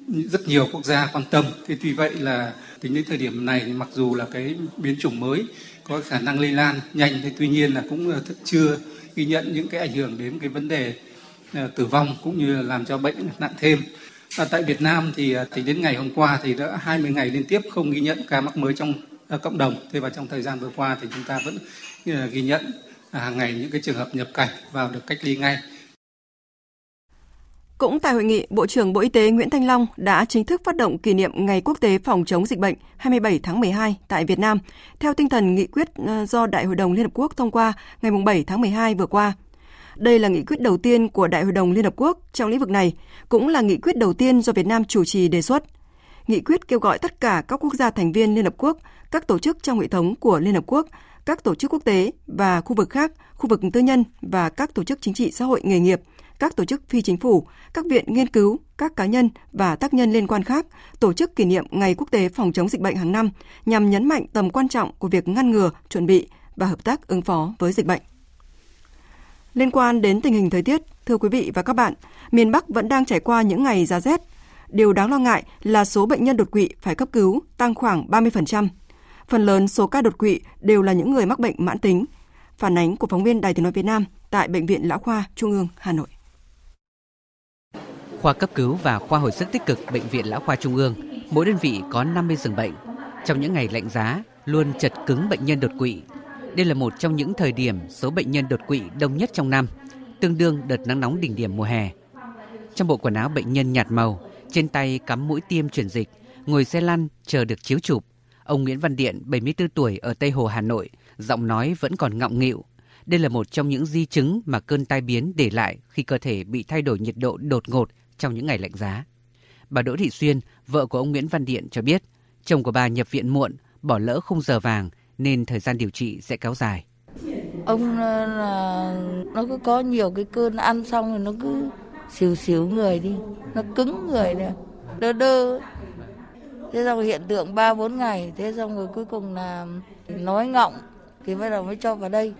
rất nhiều quốc gia quan tâm. Thế tuy vậy là tính đến thời điểm này mặc dù là cái biến chủng mới có khả năng lây lan nhanh thì tuy nhiên là cũng ờ, chưa ghi nhận những cái ảnh hưởng đến cái vấn đề ờ, tử vong cũng như làm cho bệnh nặng thêm. À, tại Việt Nam thì ờ, tính đến ngày hôm qua thì đã 20 ngày liên tiếp không ghi nhận ca mắc mới trong cộng đồng. Thế và trong thời gian vừa qua thì chúng ta vẫn ghi nhận à, hàng ngày những cái trường hợp nhập cảnh vào được cách ly ngay. Cũng tại hội nghị, Bộ trưởng Bộ Y tế Nguyễn Thanh Long đã chính thức phát động kỷ niệm Ngày Quốc tế phòng chống dịch bệnh 27 tháng 12 tại Việt Nam, theo tinh thần nghị quyết ờ, do Đại hội đồng Liên Hợp Quốc thông qua ngày 7 tháng 12 vừa qua. Đây là nghị quyết đầu tiên của Đại hội đồng Liên Hợp Quốc trong lĩnh vực này, cũng là nghị quyết đầu tiên do Việt Nam chủ trì đề xuất. Nghị quyết kêu gọi tất cả các quốc gia thành viên Liên Hợp Quốc, các tổ chức trong hệ thống của Liên Hợp Quốc, các tổ chức quốc tế và khu vực khác, khu vực tư nhân và các tổ chức chính trị xã hội nghề nghiệp – các tổ chức phi chính phủ, các viện nghiên cứu, các cá nhân và tác nhân liên quan khác tổ chức kỷ niệm Ngày Quốc tế phòng chống dịch bệnh hàng năm nhằm nhấn mạnh tầm quan trọng của việc ngăn ngừa, chuẩn bị và hợp tác ứng phó với dịch bệnh. Liên quan đến tình hình thời tiết, thưa quý vị và các bạn, miền Bắc vẫn đang trải qua những ngày giá rét. Điều đáng lo ngại là số bệnh nhân đột quỵ phải cấp cứu tăng khoảng 30%. Phần lớn số ca đột quỵ đều là những người mắc bệnh mãn tính. Phản ánh của phóng viên Đài Tiếng nói Việt Nam tại Bệnh viện Lão khoa Trung ương Hà Nội khoa cấp cứu và khoa hồi sức tích cực Bệnh viện Lão khoa Trung ương, mỗi đơn vị có 50 giường bệnh. Trong những ngày lạnh giá, luôn chật cứng bệnh nhân đột quỵ. Đây là một trong những thời điểm số bệnh nhân đột quỵ đông nhất trong năm, tương đương đợt nắng nóng đỉnh điểm mùa hè. Trong bộ quần áo bệnh nhân nhạt màu, trên tay cắm mũi tiêm truyền dịch, ngồi xe lăn chờ được chiếu chụp. Ông Nguyễn Văn Điện, 74 tuổi ở Tây Hồ, Hà Nội, giọng nói vẫn còn ngọng nghịu. Đây là một trong những di chứng mà cơn tai biến để lại khi cơ thể bị thay đổi nhiệt độ đột ngột trong những ngày lạnh giá. Bà Đỗ Thị Xuyên, vợ của ông Nguyễn Văn Điện cho biết, chồng của bà nhập viện muộn, bỏ lỡ khung giờ vàng nên thời gian điều trị sẽ kéo dài. Ông ờ, là nó cứ có nhiều cái cơn ăn xong rồi nó cứ xìu xìu người đi, nó cứng người nè, đơ đơ. Thế xong hiện tượng 3 4 ngày, thế xong rồi cuối cùng là nói ngọng thì bắt đầu mới cho vào đây.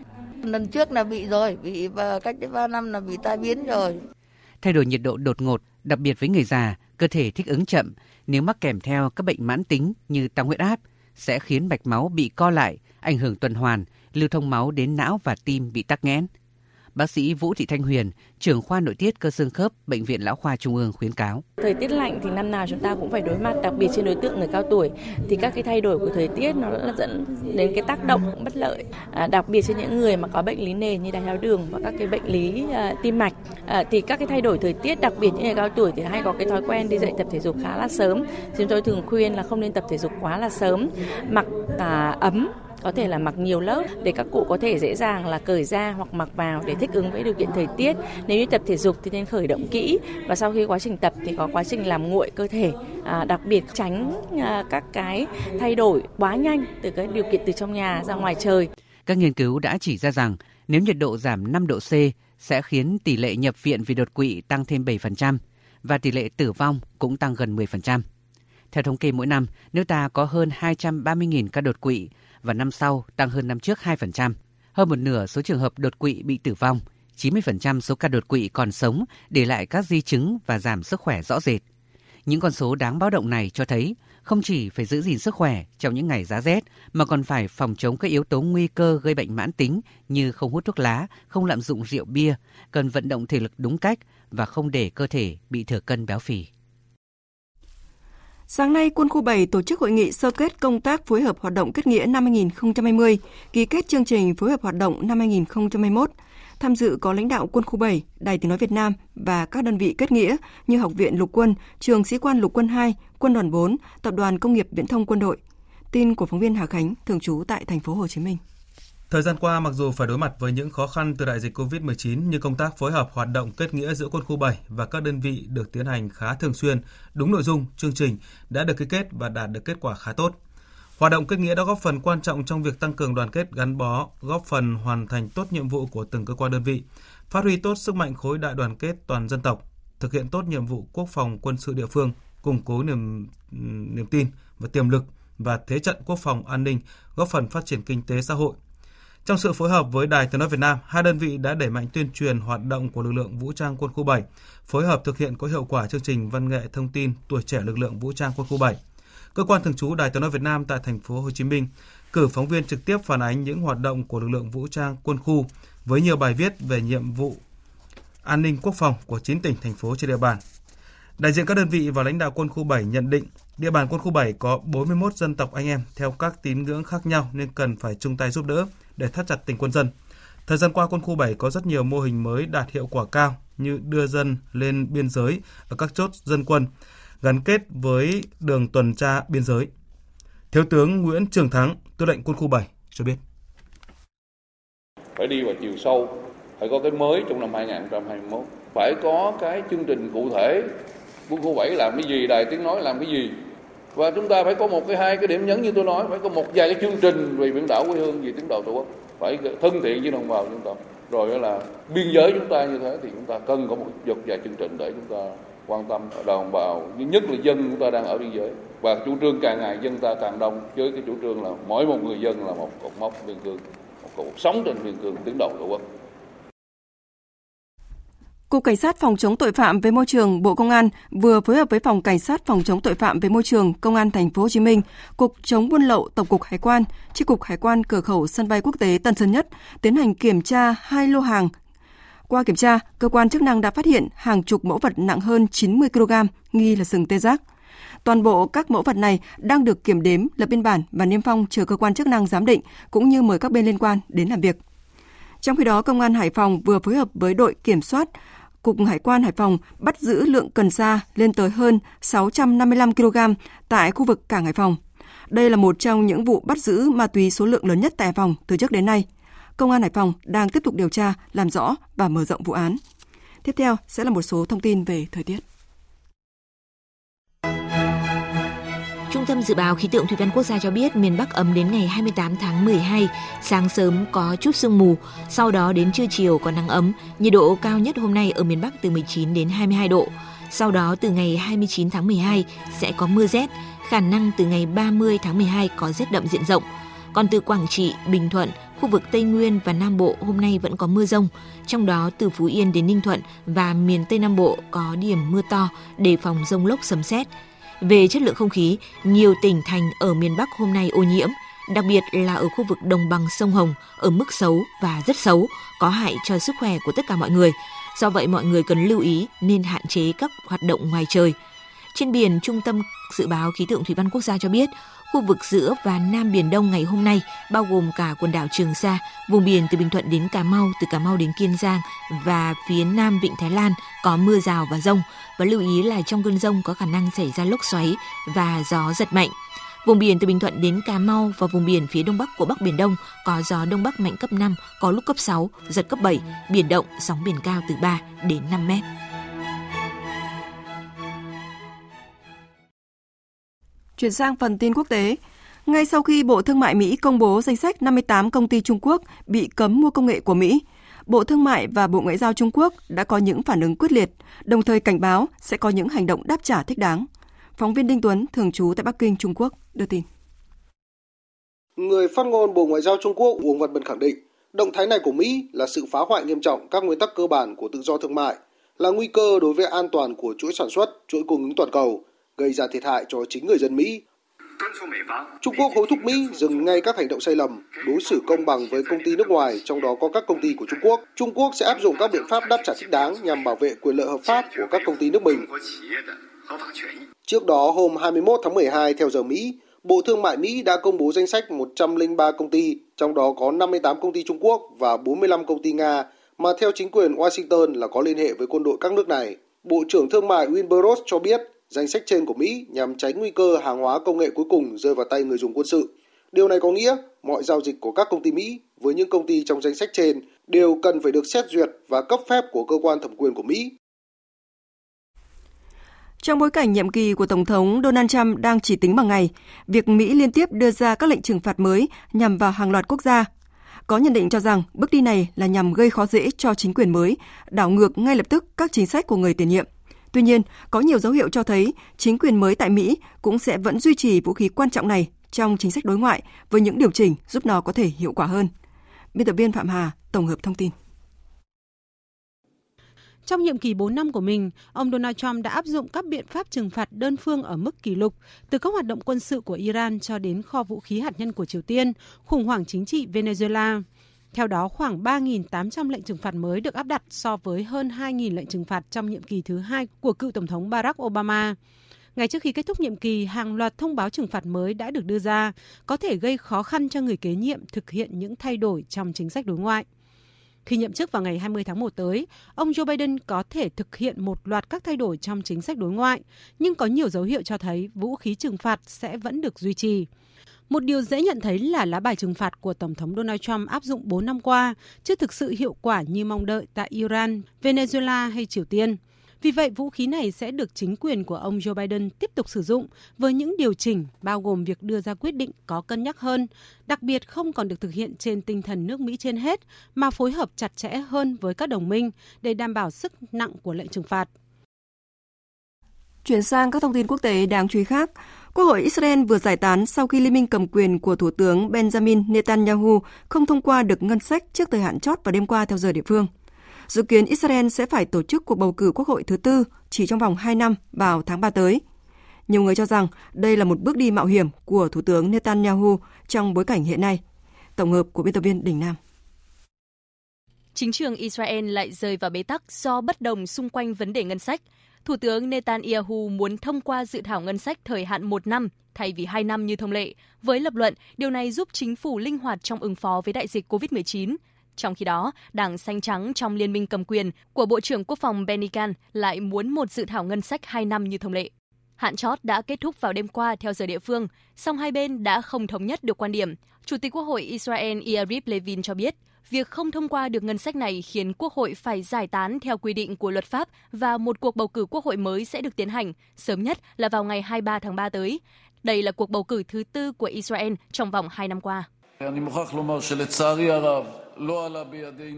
Lần trước là bị rồi, bị cách đến 3 năm là bị tai biến rồi. Thay đổi nhiệt độ đột ngột, đặc biệt với người già, cơ thể thích ứng chậm nếu mắc kèm theo các bệnh mãn tính như tăng huyết áp sẽ khiến mạch máu bị co lại, ảnh hưởng tuần hoàn, lưu thông máu đến não và tim bị tắc nghẽn. Bác sĩ Vũ Thị Thanh Huyền, trưởng khoa nội tiết cơ xương khớp Bệnh viện Lão khoa Trung ương khuyến cáo. Thời tiết lạnh thì năm nào chúng ta cũng phải đối mặt, đặc biệt trên đối tượng người cao tuổi thì các cái thay đổi của thời tiết nó dẫn đến cái tác động bất lợi, à, đặc biệt trên những người mà có bệnh lý nền như đái tháo đường và các cái bệnh lý à, tim mạch à, thì các cái thay đổi thời tiết đặc biệt những người cao tuổi thì hay có cái thói quen đi dậy tập thể dục khá là sớm. Chúng tôi thường khuyên là không nên tập thể dục quá là sớm, mặc à, ấm có thể là mặc nhiều lớp để các cụ có thể dễ dàng là cởi ra hoặc mặc vào để thích ứng với điều kiện thời tiết. Nếu như tập thể dục thì nên khởi động kỹ và sau khi quá trình tập thì có quá trình làm nguội cơ thể, à, đặc biệt tránh à, các cái thay đổi quá nhanh từ cái điều kiện từ trong nhà ra ngoài trời. Các nghiên cứu đã chỉ ra rằng nếu nhiệt độ giảm 5 độ C sẽ khiến tỷ lệ nhập viện vì đột quỵ tăng thêm 7% và tỷ lệ tử vong cũng tăng gần 10%. Theo thống kê mỗi năm, nước ta có hơn 230.000 ca đột quỵ và năm sau tăng hơn năm trước 2%. Hơn một nửa số trường hợp đột quỵ bị tử vong, 90% số ca đột quỵ còn sống để lại các di chứng và giảm sức khỏe rõ rệt. Những con số đáng báo động này cho thấy không chỉ phải giữ gìn sức khỏe trong những ngày giá rét mà còn phải phòng chống các yếu tố nguy cơ gây bệnh mãn tính như không hút thuốc lá, không lạm dụng rượu bia, cần vận động thể lực đúng cách và không để cơ thể bị thừa cân béo phì. Sáng nay, Quân khu 7 tổ chức hội nghị sơ kết công tác phối hợp hoạt động kết nghĩa năm 2020, ký kết chương trình phối hợp hoạt động năm 2021. Tham dự có lãnh đạo Quân khu 7, Đài Tiếng Nói Việt Nam và các đơn vị kết nghĩa như Học viện Lục quân, Trường Sĩ quan Lục quân 2, Quân đoàn 4, Tập đoàn Công nghiệp Viễn thông Quân đội. Tin của phóng viên Hà Khánh, thường trú tại thành phố Hồ Chí Minh. Thời gian qua, mặc dù phải đối mặt với những khó khăn từ đại dịch COVID-19 nhưng công tác phối hợp hoạt động kết nghĩa giữa quân khu 7 và các đơn vị được tiến hành khá thường xuyên, đúng nội dung, chương trình đã được ký kết và đạt được kết quả khá tốt. Hoạt động kết nghĩa đã góp phần quan trọng trong việc tăng cường đoàn kết gắn bó, góp phần hoàn thành tốt nhiệm vụ của từng cơ quan đơn vị, phát huy tốt sức mạnh khối đại đoàn kết toàn dân tộc, thực hiện tốt nhiệm vụ quốc phòng quân sự địa phương, củng cố niềm niềm tin và tiềm lực và thế trận quốc phòng an ninh, góp phần phát triển kinh tế xã hội. Trong sự phối hợp với Đài Tiếng nói Việt Nam, hai đơn vị đã đẩy mạnh tuyên truyền hoạt động của lực lượng vũ trang quân khu 7, phối hợp thực hiện có hiệu quả chương trình văn nghệ thông tin tuổi trẻ lực lượng vũ trang quân khu 7 Cơ quan thường trú Đài Tiếng nói Việt Nam tại thành phố Hồ Chí Minh cử phóng viên trực tiếp phản ánh những hoạt động của lực lượng vũ trang quân khu với nhiều bài viết về nhiệm vụ an ninh quốc phòng của 9 tỉnh thành phố trên địa bàn. Đại diện các đơn vị và lãnh đạo quân khu 7 nhận định địa bàn quân khu 7 có 41 dân tộc anh em theo các tín ngưỡng khác nhau nên cần phải chung tay giúp đỡ để thắt chặt tình quân dân. Thời gian qua quân khu 7 có rất nhiều mô hình mới đạt hiệu quả cao như đưa dân lên biên giới ở các chốt dân quân, gắn kết với đường tuần tra biên giới. Thiếu tướng Nguyễn Trường Thắng, tư lệnh quân khu 7 cho biết. Phải đi vào chiều sâu, phải có cái mới trong năm 2021, phải có cái chương trình cụ thể quân khu 7 làm cái gì, đài tiếng nói làm cái gì. Và chúng ta phải có một cái hai cái điểm nhấn như tôi nói, phải có một vài cái chương trình về biển đảo quê hương vì tiếng đầu tổ quốc, phải thân thiện với đồng bào chúng ta. Rồi là biên giới chúng ta như thế thì chúng ta cần có một dọc vài chương trình để chúng ta quan tâm đồng bào. Nhất là dân chúng ta đang ở biên giới. Và chủ trương càng ngày dân ta càng đông. Với cái chủ trương là mỗi một người dân là một cột mốc biên cương một cột sống trên biên cương tiếng đầu tổ quốc. Cục Cảnh sát phòng chống tội phạm về môi trường Bộ Công an vừa phối hợp với Phòng Cảnh sát phòng chống tội phạm về môi trường Công an thành phố Hồ Chí Minh, Cục chống buôn lậu Tổng cục Hải quan, Chi cục Hải quan cửa khẩu sân bay quốc tế Tân Sơn Nhất tiến hành kiểm tra hai lô hàng qua kiểm tra, cơ quan chức năng đã phát hiện hàng chục mẫu vật nặng hơn 90 kg nghi là sừng tê giác. Toàn bộ các mẫu vật này đang được kiểm đếm, lập biên bản và niêm phong chờ cơ quan chức năng giám định cũng như mời các bên liên quan đến làm việc. Trong khi đó, Công an Hải Phòng vừa phối hợp với đội kiểm soát Cục Hải quan Hải Phòng bắt giữ lượng cần sa lên tới hơn 655 kg tại khu vực cảng Hải Phòng. Đây là một trong những vụ bắt giữ ma túy số lượng lớn nhất tại Hải Phòng từ trước đến nay. Công an Hải Phòng đang tiếp tục điều tra, làm rõ và mở rộng vụ án. Tiếp theo sẽ là một số thông tin về thời tiết. Trung tâm Dự báo Khí tượng Thủy văn Quốc gia cho biết miền Bắc ấm đến ngày 28 tháng 12, sáng sớm có chút sương mù, sau đó đến trưa chiều có nắng ấm, nhiệt độ cao nhất hôm nay ở miền Bắc từ 19 đến 22 độ. Sau đó từ ngày 29 tháng 12 sẽ có mưa rét, khả năng từ ngày 30 tháng 12 có rét đậm diện rộng. Còn từ Quảng Trị, Bình Thuận, khu vực Tây Nguyên và Nam Bộ hôm nay vẫn có mưa rông, trong đó từ Phú Yên đến Ninh Thuận và miền Tây Nam Bộ có điểm mưa to, đề phòng rông lốc sấm sét. Về chất lượng không khí, nhiều tỉnh thành ở miền Bắc hôm nay ô nhiễm, đặc biệt là ở khu vực đồng bằng sông Hồng ở mức xấu và rất xấu, có hại cho sức khỏe của tất cả mọi người. Do vậy mọi người cần lưu ý nên hạn chế các hoạt động ngoài trời. Trên biển, Trung tâm Dự báo Khí tượng Thủy văn Quốc gia cho biết, khu vực giữa và Nam Biển Đông ngày hôm nay, bao gồm cả quần đảo Trường Sa, vùng biển từ Bình Thuận đến Cà Mau, từ Cà Mau đến Kiên Giang và phía Nam Vịnh Thái Lan có mưa rào và rông. Và lưu ý là trong cơn rông có khả năng xảy ra lốc xoáy và gió giật mạnh. Vùng biển từ Bình Thuận đến Cà Mau và vùng biển phía đông bắc của Bắc Biển Đông có gió đông bắc mạnh cấp 5, có lúc cấp 6, giật cấp 7, biển động, sóng biển cao từ 3 đến 5 mét. Chuyển sang phần tin quốc tế, ngay sau khi Bộ Thương mại Mỹ công bố danh sách 58 công ty Trung Quốc bị cấm mua công nghệ của Mỹ, Bộ Thương mại và Bộ Ngoại giao Trung Quốc đã có những phản ứng quyết liệt, đồng thời cảnh báo sẽ có những hành động đáp trả thích đáng. Phóng viên Đinh Tuấn, thường trú tại Bắc Kinh, Trung Quốc, đưa tin. Người phát ngôn Bộ Ngoại giao Trung Quốc Uông Văn Bân khẳng định, động thái này của Mỹ là sự phá hoại nghiêm trọng các nguyên tắc cơ bản của tự do thương mại, là nguy cơ đối với an toàn của chuỗi sản xuất, chuỗi cung ứng toàn cầu, gây ra thiệt hại cho chính người dân Mỹ Trung Quốc hối thúc Mỹ dừng ngay các hành động sai lầm, đối xử công bằng với công ty nước ngoài, trong đó có các công ty của Trung Quốc. Trung Quốc sẽ áp dụng các biện pháp đáp trả thích đáng nhằm bảo vệ quyền lợi hợp pháp của các công ty nước mình. Trước đó, hôm 21 tháng 12 theo giờ Mỹ, Bộ Thương mại Mỹ đã công bố danh sách 103 công ty, trong đó có 58 công ty Trung Quốc và 45 công ty Nga, mà theo chính quyền Washington là có liên hệ với quân đội các nước này. Bộ trưởng Thương mại Wilbur Ross cho biết Danh sách trên của Mỹ nhằm tránh nguy cơ hàng hóa công nghệ cuối cùng rơi vào tay người dùng quân sự. Điều này có nghĩa mọi giao dịch của các công ty Mỹ với những công ty trong danh sách trên đều cần phải được xét duyệt và cấp phép của cơ quan thẩm quyền của Mỹ. Trong bối cảnh nhiệm kỳ của Tổng thống Donald Trump đang chỉ tính bằng ngày, việc Mỹ liên tiếp đưa ra các lệnh trừng phạt mới nhằm vào hàng loạt quốc gia. Có nhận định cho rằng bước đi này là nhằm gây khó dễ cho chính quyền mới, đảo ngược ngay lập tức các chính sách của người tiền nhiệm. Tuy nhiên, có nhiều dấu hiệu cho thấy chính quyền mới tại Mỹ cũng sẽ vẫn duy trì vũ khí quan trọng này trong chính sách đối ngoại với những điều chỉnh giúp nó có thể hiệu quả hơn. Biên tập viên Phạm Hà tổng hợp thông tin. Trong nhiệm kỳ 4 năm của mình, ông Donald Trump đã áp dụng các biện pháp trừng phạt đơn phương ở mức kỷ lục, từ các hoạt động quân sự của Iran cho đến kho vũ khí hạt nhân của Triều Tiên, khủng hoảng chính trị Venezuela. Theo đó, khoảng 3.800 lệnh trừng phạt mới được áp đặt so với hơn 2.000 lệnh trừng phạt trong nhiệm kỳ thứ hai của cựu Tổng thống Barack Obama. Ngay trước khi kết thúc nhiệm kỳ, hàng loạt thông báo trừng phạt mới đã được đưa ra, có thể gây khó khăn cho người kế nhiệm thực hiện những thay đổi trong chính sách đối ngoại. Khi nhậm chức vào ngày 20 tháng 1 tới, ông Joe Biden có thể thực hiện một loạt các thay đổi trong chính sách đối ngoại, nhưng có nhiều dấu hiệu cho thấy vũ khí trừng phạt sẽ vẫn được duy trì. Một điều dễ nhận thấy là lá bài trừng phạt của Tổng thống Donald Trump áp dụng 4 năm qua chưa thực sự hiệu quả như mong đợi tại Iran, Venezuela hay Triều Tiên. Vì vậy, vũ khí này sẽ được chính quyền của ông Joe Biden tiếp tục sử dụng với những điều chỉnh bao gồm việc đưa ra quyết định có cân nhắc hơn, đặc biệt không còn được thực hiện trên tinh thần nước Mỹ trên hết, mà phối hợp chặt chẽ hơn với các đồng minh để đảm bảo sức nặng của lệnh trừng phạt. Chuyển sang các thông tin quốc tế đáng chú ý khác, Quốc hội Israel vừa giải tán sau khi liên minh cầm quyền của Thủ tướng Benjamin Netanyahu không thông qua được ngân sách trước thời hạn chót vào đêm qua theo giờ địa phương. Dự kiến Israel sẽ phải tổ chức cuộc bầu cử quốc hội thứ tư chỉ trong vòng 2 năm vào tháng 3 tới. Nhiều người cho rằng đây là một bước đi mạo hiểm của Thủ tướng Netanyahu trong bối cảnh hiện nay. Tổng hợp của biên tập viên Đình Nam. Chính trường Israel lại rơi vào bế tắc do bất đồng xung quanh vấn đề ngân sách – Thủ tướng Netanyahu muốn thông qua dự thảo ngân sách thời hạn một năm thay vì hai năm như thông lệ, với lập luận điều này giúp chính phủ linh hoạt trong ứng phó với đại dịch COVID-19. Trong khi đó, Đảng Xanh Trắng trong liên minh cầm quyền của Bộ trưởng Quốc phòng Benny Gantz lại muốn một dự thảo ngân sách hai năm như thông lệ. Hạn chót đã kết thúc vào đêm qua theo giờ địa phương, song hai bên đã không thống nhất được quan điểm. Chủ tịch Quốc hội Israel Yair Levin cho biết, Việc không thông qua được ngân sách này khiến Quốc hội phải giải tán theo quy định của luật pháp và một cuộc bầu cử Quốc hội mới sẽ được tiến hành, sớm nhất là vào ngày 23 tháng 3 tới. Đây là cuộc bầu cử thứ tư của Israel trong vòng 2 năm qua.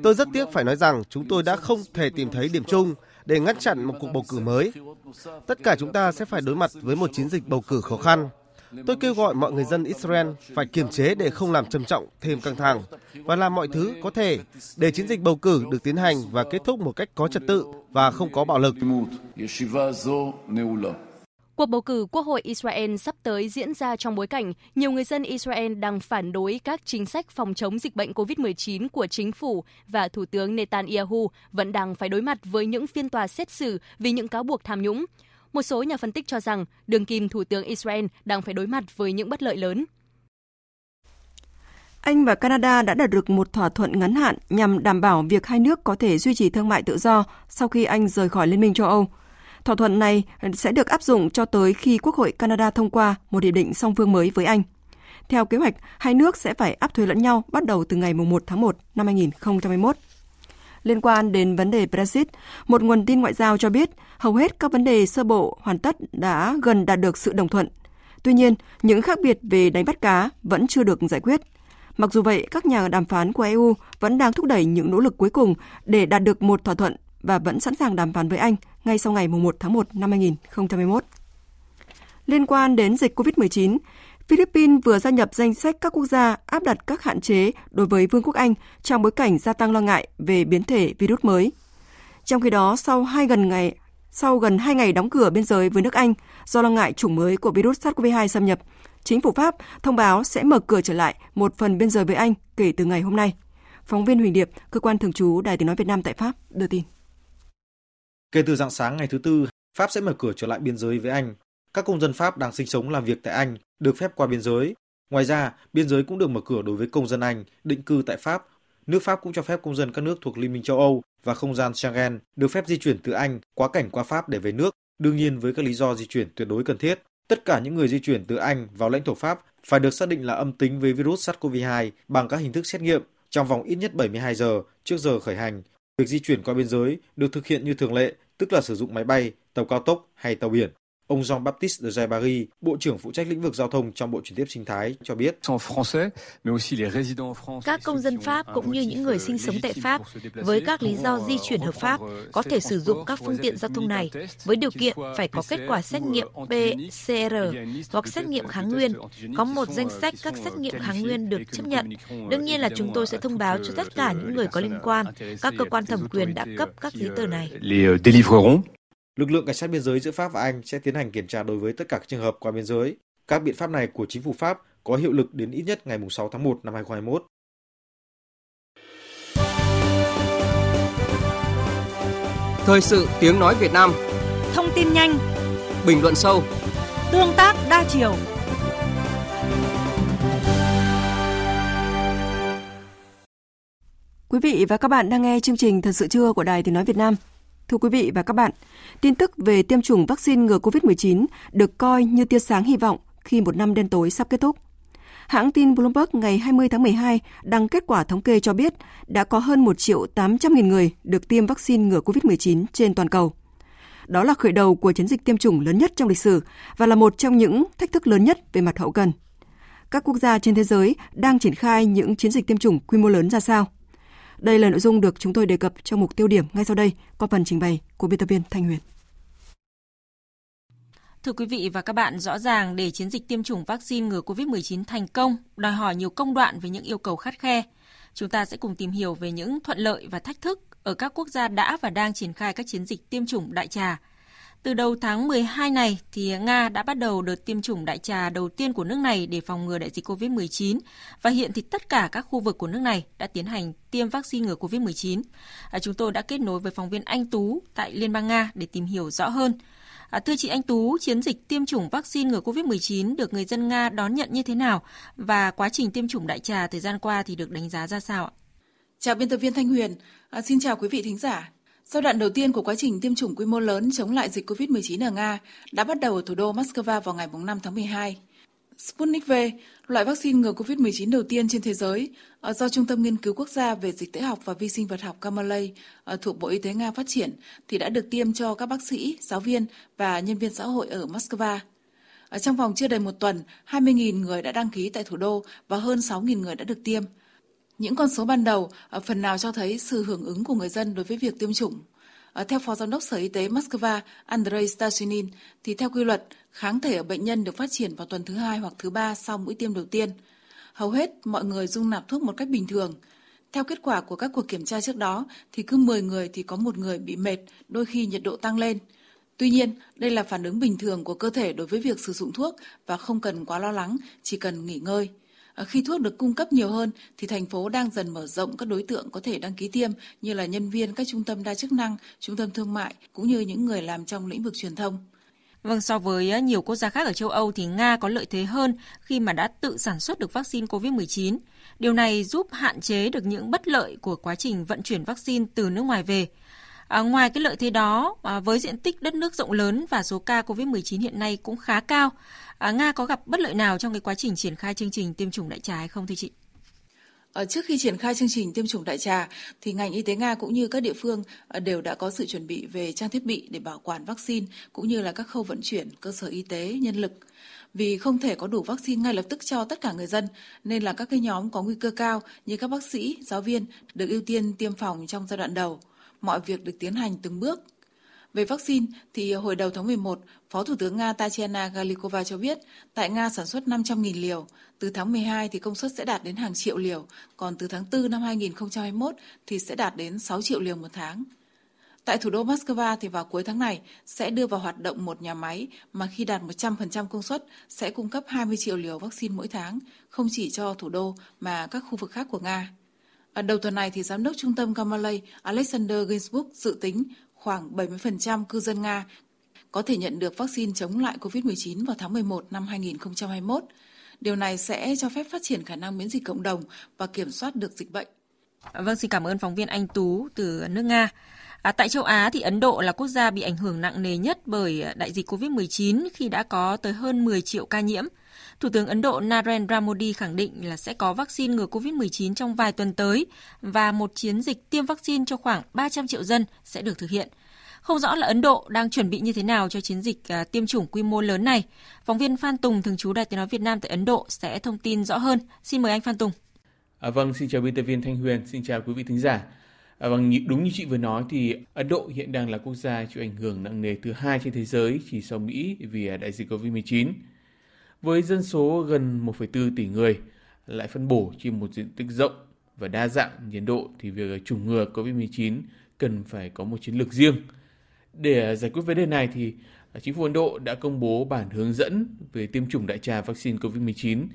Tôi rất tiếc phải nói rằng chúng tôi đã không thể tìm thấy điểm chung để ngăn chặn một cuộc bầu cử mới. Tất cả chúng ta sẽ phải đối mặt với một chiến dịch bầu cử khó khăn. Tôi kêu gọi mọi người dân Israel phải kiềm chế để không làm trầm trọng thêm căng thẳng và làm mọi thứ có thể để chiến dịch bầu cử được tiến hành và kết thúc một cách có trật tự và không có bạo lực. Cuộc bầu cử Quốc hội Israel sắp tới diễn ra trong bối cảnh nhiều người dân Israel đang phản đối các chính sách phòng chống dịch bệnh COVID-19 của chính phủ và Thủ tướng Netanyahu vẫn đang phải đối mặt với những phiên tòa xét xử vì những cáo buộc tham nhũng. Một số nhà phân tích cho rằng đường kim Thủ tướng Israel đang phải đối mặt với những bất lợi lớn. Anh và Canada đã đạt được một thỏa thuận ngắn hạn nhằm đảm bảo việc hai nước có thể duy trì thương mại tự do sau khi Anh rời khỏi Liên minh châu Âu. Thỏa thuận này sẽ được áp dụng cho tới khi Quốc hội Canada thông qua một hiệp định song phương mới với Anh. Theo kế hoạch, hai nước sẽ phải áp thuế lẫn nhau bắt đầu từ ngày 1 tháng 1 năm 2021. Liên quan đến vấn đề Brexit, một nguồn tin ngoại giao cho biết hầu hết các vấn đề sơ bộ hoàn tất đã gần đạt được sự đồng thuận. Tuy nhiên, những khác biệt về đánh bắt cá vẫn chưa được giải quyết. Mặc dù vậy, các nhà đàm phán của EU vẫn đang thúc đẩy những nỗ lực cuối cùng để đạt được một thỏa thuận và vẫn sẵn sàng đàm phán với Anh ngay sau ngày 1 tháng 1 năm 2021. Liên quan đến dịch COVID-19, Philippines vừa gia nhập danh sách các quốc gia áp đặt các hạn chế đối với Vương quốc Anh trong bối cảnh gia tăng lo ngại về biến thể virus mới. Trong khi đó, sau hai gần ngày sau gần 2 ngày đóng cửa biên giới với nước Anh do lo ngại chủng mới của virus SARS-CoV-2 xâm nhập, chính phủ Pháp thông báo sẽ mở cửa trở lại một phần biên giới với Anh kể từ ngày hôm nay. Phóng viên Huỳnh Điệp, cơ quan thường trú Đài Tiếng nói Việt Nam tại Pháp đưa tin. Kể từ dạng sáng ngày thứ tư, Pháp sẽ mở cửa trở lại biên giới với Anh. Các công dân Pháp đang sinh sống làm việc tại Anh được phép qua biên giới. Ngoài ra, biên giới cũng được mở cửa đối với công dân Anh định cư tại Pháp. Nước Pháp cũng cho phép công dân các nước thuộc Liên minh châu Âu và không gian Schengen được phép di chuyển từ Anh quá cảnh qua Pháp để về nước, đương nhiên với các lý do di chuyển tuyệt đối cần thiết. Tất cả những người di chuyển từ Anh vào lãnh thổ Pháp phải được xác định là âm tính với virus SARS-CoV-2 bằng các hình thức xét nghiệm trong vòng ít nhất 72 giờ trước giờ khởi hành. Việc di chuyển qua biên giới được thực hiện như thường lệ, tức là sử dụng máy bay, tàu cao tốc hay tàu biển. Ông Jean-Baptiste de Jaibari, Bộ trưởng phụ trách lĩnh vực giao thông trong Bộ chuyển tiếp sinh thái cho biết. Các công dân Pháp cũng như những người sinh sống tại Pháp với các lý do di chuyển hợp pháp có thể sử dụng các phương tiện giao thông này với điều kiện phải có kết quả xét nghiệm PCR hoặc xét nghiệm kháng nguyên, có một danh sách các xét nghiệm kháng nguyên được chấp nhận. Đương nhiên là chúng tôi sẽ thông báo cho tất cả những người có liên quan. Các cơ quan thẩm quyền đã cấp các giấy tờ này. Lực lượng cảnh sát biên giới giữa Pháp và Anh sẽ tiến hành kiểm tra đối với tất cả các trường hợp qua biên giới. Các biện pháp này của chính phủ Pháp có hiệu lực đến ít nhất ngày 6 tháng 1 năm 2021. Thời sự tiếng nói Việt Nam Thông tin nhanh Bình luận sâu Tương tác đa chiều Quý vị và các bạn đang nghe chương trình Thật sự trưa của Đài Tiếng Nói Việt Nam. Thưa quý vị và các bạn, tin tức về tiêm chủng vaccine ngừa COVID-19 được coi như tia sáng hy vọng khi một năm đen tối sắp kết thúc. Hãng tin Bloomberg ngày 20 tháng 12 đăng kết quả thống kê cho biết đã có hơn 1 triệu 800 nghìn người được tiêm vaccine ngừa COVID-19 trên toàn cầu. Đó là khởi đầu của chiến dịch tiêm chủng lớn nhất trong lịch sử và là một trong những thách thức lớn nhất về mặt hậu cần. Các quốc gia trên thế giới đang triển khai những chiến dịch tiêm chủng quy mô lớn ra sao? Đây là nội dung được chúng tôi đề cập trong mục tiêu điểm ngay sau đây qua phần trình bày của biên tập viên Thanh Huyền. Thưa quý vị và các bạn, rõ ràng để chiến dịch tiêm chủng vaccine ngừa COVID-19 thành công, đòi hỏi nhiều công đoạn với những yêu cầu khắt khe. Chúng ta sẽ cùng tìm hiểu về những thuận lợi và thách thức ở các quốc gia đã và đang triển khai các chiến dịch tiêm chủng đại trà. Từ đầu tháng 12 này thì Nga đã bắt đầu đợt tiêm chủng đại trà đầu tiên của nước này để phòng ngừa đại dịch COVID-19 và hiện thì tất cả các khu vực của nước này đã tiến hành tiêm vaccine ngừa COVID-19. À, chúng tôi đã kết nối với phóng viên Anh Tú tại Liên bang Nga để tìm hiểu rõ hơn. À, thưa chị Anh Tú, chiến dịch tiêm chủng vaccine ngừa COVID-19 được người dân Nga đón nhận như thế nào và quá trình tiêm chủng đại trà thời gian qua thì được đánh giá ra sao ạ? Chào biên tập viên Thanh Huyền, à, xin chào quý vị thính giả. Giai đoạn đầu tiên của quá trình tiêm chủng quy mô lớn chống lại dịch COVID-19 ở Nga đã bắt đầu ở thủ đô Moscow vào ngày 5 tháng 12. Sputnik V, loại vaccine ngừa COVID-19 đầu tiên trên thế giới ờ, do Trung tâm Nghiên cứu Quốc gia về Dịch tễ học và Vi sinh vật học Kamalay ờ, thuộc Bộ Y tế Nga phát triển thì đã được tiêm cho các bác sĩ, giáo viên và nhân viên xã hội ở Moscow. Ở trong vòng chưa đầy một tuần, 20.000 người đã đăng ký tại thủ đô và hơn 6.000 người đã được tiêm. Những con số ban đầu ờ, phần nào cho thấy sự hưởng ứng của người dân đối với việc tiêm chủng. Ờ, theo Phó Giám đốc Sở Y tế Moscow Andrei Stashinin, thì theo quy luật, kháng thể ở bệnh nhân được phát triển vào tuần thứ hai hoặc thứ ba sau mũi tiêm đầu tiên. Hầu hết mọi người dung nạp thuốc một cách bình thường. Theo kết quả của các cuộc kiểm tra trước đó, thì cứ 10 người thì có một người bị mệt, đôi khi nhiệt độ tăng lên. Tuy nhiên, đây là phản ứng bình thường của cơ thể đối với việc sử dụng thuốc và không cần quá lo lắng, chỉ cần nghỉ ngơi. Ờ, khi thuốc được cung cấp nhiều hơn thì thành phố đang dần mở rộng các đối tượng có thể đăng ký tiêm như là nhân viên các trung tâm đa chức năng, trung tâm thương mại cũng như những người làm trong lĩnh vực truyền thông. Vâng, so với ờ, nhiều quốc gia khác ở châu Âu thì Nga có lợi thế hơn khi mà đã tự sản xuất được vaccine COVID-19. Điều này giúp hạn chế được những bất lợi của quá trình vận chuyển vaccine từ nước ngoài về. À, ngoài cái lợi thế đó, à, với diện tích đất nước rộng lớn và số ca COVID-19 hiện nay cũng khá cao, à, Nga có gặp bất lợi nào trong cái quá trình triển khai chương trình tiêm chủng đại trà hay không thưa chị? Ở trước khi triển khai chương trình tiêm chủng đại trà thì ngành y tế Nga cũng như các địa phương ờ, đều đã có sự chuẩn bị về trang thiết bị để bảo quản vaccine cũng như là các khâu vận chuyển, cơ sở y tế, nhân lực. Vì không thể có đủ vaccine ngay lập tức cho tất cả người dân nên là các cái nhóm có nguy cơ cao như các bác sĩ, giáo viên được ưu tiên tiêm phòng trong giai đoạn đầu. Mọi việc được tiến hành từng bước về vaccine, thì hồi đầu tháng 11, Phó Thủ tướng Nga Tatiana Galikova cho biết tại Nga sản xuất 500.000 liều, từ tháng 12 thì công suất sẽ đạt đến hàng triệu liều, còn từ tháng 4 năm 2021 thì sẽ đạt đến 6 triệu liều một tháng. Tại thủ đô Moscow thì vào cuối tháng này sẽ đưa vào hoạt động một nhà máy mà khi đạt 100% công suất sẽ cung cấp 20 triệu liều vaccine mỗi tháng, không chỉ cho thủ đô mà các khu vực khác của Nga. Ở đầu tuần này thì giám đốc trung tâm Kamalay Alexander Ginsburg dự tính khoảng 70% cư dân Nga có thể nhận được vaccine chống lại COVID-19 vào tháng 11 năm 2021. Điều này sẽ cho phép phát triển khả năng miễn dịch cộng đồng và kiểm soát được dịch bệnh. Vâng, xin cảm ơn phóng viên Anh Tú từ nước Nga. À, tại châu Á thì Ấn Độ là quốc gia bị ảnh hưởng nặng nề nhất bởi đại dịch COVID-19 khi đã có tới hơn 10 triệu ca nhiễm. Thủ tướng Ấn Độ Narendra Modi khẳng định là sẽ có vaccine ngừa COVID-19 trong vài tuần tới và một chiến dịch tiêm vaccine cho khoảng 300 triệu dân sẽ được thực hiện. Không rõ là Ấn Độ đang chuẩn bị như thế nào cho chiến dịch à, tiêm chủng quy mô lớn này. Phóng viên Phan Tùng, thường trú Đài Tiếng Nói Việt Nam tại Ấn Độ sẽ thông tin rõ hơn. Xin mời anh Phan Tùng. À, vâng, xin chào biên tập viên Thanh Huyền, xin chào quý vị thính giả. À, vâng, đúng như chị vừa nói thì Ấn Độ hiện đang là quốc gia chịu ảnh hưởng nặng nề thứ hai trên thế giới chỉ sau Mỹ vì à, đại dịch Covid-19. Với dân số gần 1,4 tỷ người, lại phân bổ trên một diện tích rộng và đa dạng nhiệt độ thì việc chủng ngừa COVID-19 cần phải có một chiến lược riêng. Để giải quyết vấn đề này thì chính phủ Ấn Độ đã công bố bản hướng dẫn về tiêm chủng đại trà vaccine COVID-19.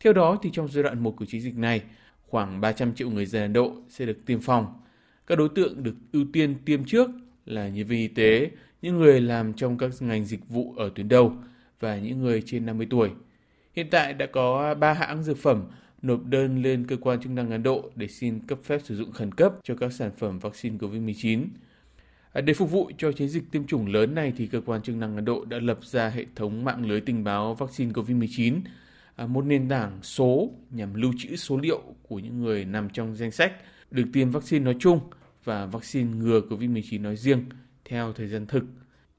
Theo đó thì trong giai đoạn 1 của chiến dịch này, khoảng 300 triệu người dân Ấn Độ sẽ được tiêm phòng. Các đối tượng được ưu tiên tiêm trước là nhân viên y tế, những người làm trong các ngành dịch vụ ở tuyến đầu – và những người trên 50 tuổi. Hiện tại đã có 3 hãng dược phẩm nộp đơn lên cơ quan chức năng Ấn Độ để xin cấp phép sử dụng khẩn cấp cho các sản phẩm vaccine COVID-19. À, để phục vụ cho chiến dịch tiêm chủng lớn này thì cơ quan chức năng Ấn Độ đã lập ra hệ thống mạng lưới tình báo vaccine COVID-19, à, một nền tảng số nhằm lưu trữ số liệu của những người nằm trong danh sách được tiêm vaccine nói chung và vaccine ngừa COVID-19 nói riêng theo thời gian thực.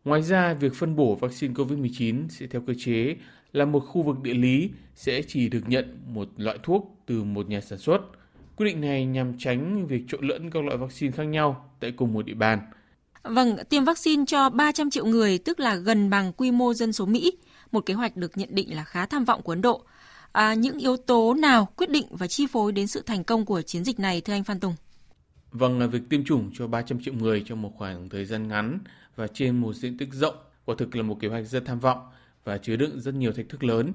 Ngoài ra, việc phân bổ vaccine COVID-19 sẽ theo cơ chế là một khu vực địa lý sẽ chỉ được nhận một loại thuốc từ một nhà sản xuất. Quyết định này nhằm tránh việc trộn lẫn các loại vaccine khác nhau tại cùng một địa bàn. Vâng, tiêm vaccine cho 300 triệu người tức là gần bằng quy mô dân số Mỹ, một kế hoạch được nhận định là khá tham vọng của Ấn Độ. À, những yếu tố nào quyết định và chi phối đến sự thành công của chiến dịch này thưa anh Phan Tùng? Vâng, việc tiêm chủng cho 300 triệu người trong một khoảng thời gian ngắn và trên một diện tích rộng quả thực là một kế hoạch rất tham vọng và chứa đựng rất nhiều thách thức lớn.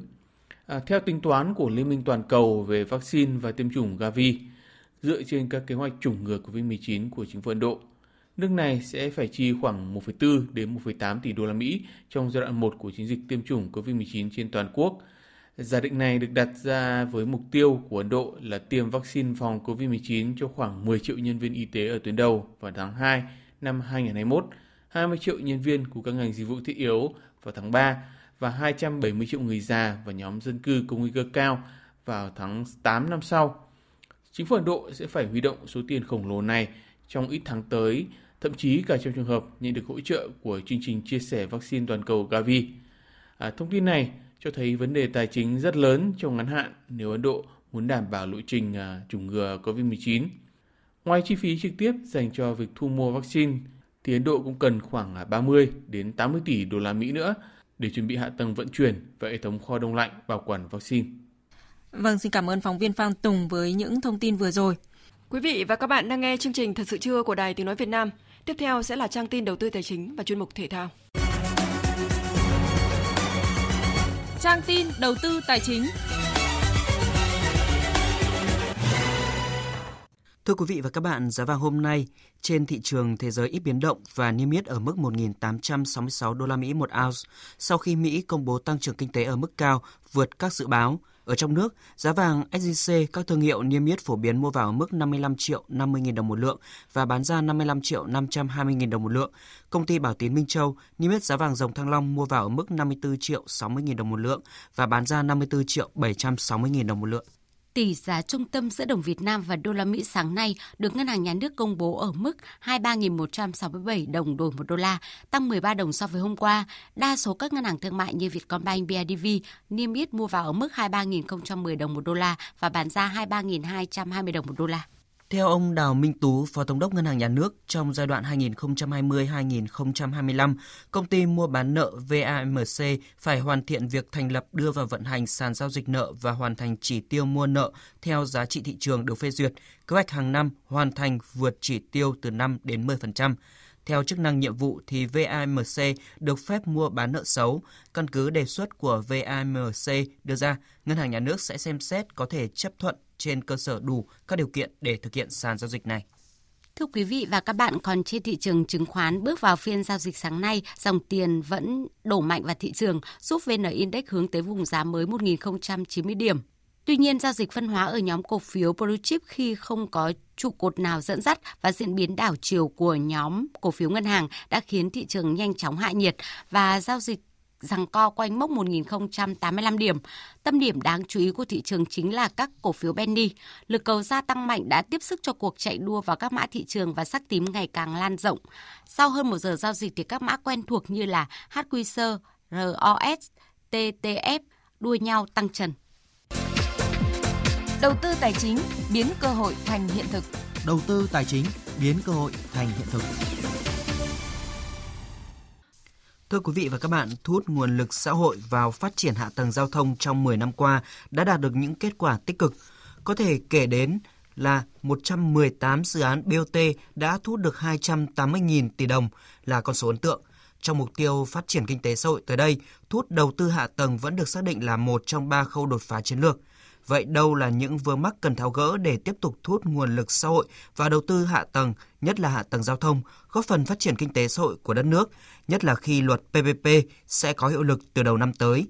À, theo tính toán của Liên minh Toàn cầu về vaccine và tiêm chủng Gavi, dựa trên các kế hoạch chủng ngừa COVID-19 của chính phủ Ấn Độ, nước này sẽ phải chi khoảng 1,4 đến 1,8 tỷ đô la Mỹ trong giai đoạn 1 của chiến dịch tiêm chủng COVID-19 trên toàn quốc. Giả định này được đặt ra với mục tiêu của Ấn Độ là tiêm vaccine phòng COVID-19 cho khoảng 10 triệu nhân viên y tế ở tuyến đầu vào tháng 2 năm 2021 20 triệu nhân viên của các ngành dịch vụ thiết yếu vào tháng 3 và 270 triệu người già và nhóm dân cư có nguy cơ cao vào tháng 8 năm sau. Chính phủ Ấn Độ sẽ phải huy động số tiền khổng lồ này trong ít tháng tới, thậm chí cả trong trường hợp nhận được hỗ trợ của chương trình chia sẻ vaccine toàn cầu Gavi. À, thông tin này cho thấy vấn đề tài chính rất lớn trong ngắn hạn nếu Ấn Độ muốn đảm bảo lộ trình à, chủng ngừa COVID-19. Ngoài chi phí trực tiếp dành cho việc thu mua vaccine, thì Ấn Độ cũng cần khoảng 30 à, đến 80 tỷ đô la Mỹ nữa để chuẩn bị hạ tầng vận chuyển và hệ thống kho đông lạnh bảo quản vaccine. Vâng, xin cảm ơn phóng viên Phan Tùng với những thông tin vừa rồi. Quý vị và các bạn đang nghe chương trình Thật sự trưa của Đài Tiếng Nói Việt Nam. Tiếp theo sẽ là trang tin đầu tư tài chính và chuyên mục thể thao. Trang tin đầu tư tài chính. Thưa quý vị và các bạn, giá vàng hôm nay trên thị trường thế giới ít biến động và niêm yết ở mức 1.866 đô la Mỹ một ounce sau khi Mỹ công bố tăng trưởng kinh tế ở mức cao vượt các dự báo. Ở trong nước, giá vàng SJC các thương hiệu niêm yết phổ biến mua vào ở mức 55 triệu 50 000 đồng một lượng và bán ra 55 triệu 520 000 đồng một lượng. Công ty Bảo Tín Minh Châu niêm yết giá vàng dòng Thăng Long mua vào ở mức 54 triệu 60 000 đồng một lượng và bán ra 54 triệu 760 000 đồng một lượng. Tỷ giá trung tâm giữa đồng Việt Nam và đô la Mỹ sáng nay được Ngân hàng Nhà nước công bố ở mức 23.167 đồng đổi một đô la, tăng 13 đồng so với hôm qua. Đa số các ngân hàng thương mại như Vietcombank, BIDV niêm yết mua vào ở mức 23.010 đồng một đô la và bán ra 23.220 đồng một đô la. Theo ông Đào Minh Tú, Phó Thống đốc Ngân hàng Nhà nước, trong giai đoạn 2020-2025, công ty mua bán nợ VAMC phải hoàn thiện việc thành lập đưa vào vận hành sàn giao dịch nợ và hoàn thành chỉ tiêu mua nợ theo giá trị thị trường được phê duyệt, kế hoạch hàng năm hoàn thành vượt chỉ tiêu từ 5 đến 10%. Theo chức năng nhiệm vụ thì VAMC được phép mua bán nợ xấu. Căn cứ đề xuất của VAMC đưa ra, Ngân hàng Nhà nước sẽ xem xét có thể chấp thuận trên cơ sở đủ các điều kiện để thực hiện sàn giao dịch này. Thưa quý vị và các bạn, còn trên thị trường chứng khoán bước vào phiên giao dịch sáng nay, dòng tiền vẫn đổ mạnh vào thị trường, giúp VN Index hướng tới vùng giá mới 1.090 điểm. Tuy nhiên, giao dịch phân hóa ở nhóm cổ phiếu Blue Chip khi không có trụ cột nào dẫn dắt và diễn biến đảo chiều của nhóm cổ phiếu ngân hàng đã khiến thị trường nhanh chóng hạ nhiệt và giao dịch rằng co quanh mốc 1.085 điểm. Tâm điểm đáng chú ý của thị trường chính là các cổ phiếu Benny. Lực cầu gia tăng mạnh đã tiếp sức cho cuộc chạy đua vào các mã thị trường và sắc tím ngày càng lan rộng. Sau hơn một giờ giao dịch thì các mã quen thuộc như là HQSR, ROS, TTF đua nhau tăng trần. Đầu tư tài chính biến cơ hội thành hiện thực. Đầu tư tài chính biến cơ hội thành hiện thực. Thưa quý vị và các bạn, thu hút nguồn lực xã hội vào phát triển hạ tầng giao thông trong 10 năm qua đã đạt được những kết quả tích cực. Có thể kể đến là 118 dự án BOT đã thu hút được 280.000 tỷ đồng là con số ấn tượng. Trong mục tiêu phát triển kinh tế xã hội tới đây, thu hút đầu tư hạ tầng vẫn được xác định là một trong ba khâu đột phá chiến lược. Vậy đâu là những vướng mắc cần tháo gỡ để tiếp tục thu hút nguồn lực xã hội và đầu tư hạ tầng, nhất là hạ tầng giao thông, góp phần phát triển kinh tế xã hội của đất nước, nhất là khi luật PPP sẽ có hiệu lực từ đầu năm tới.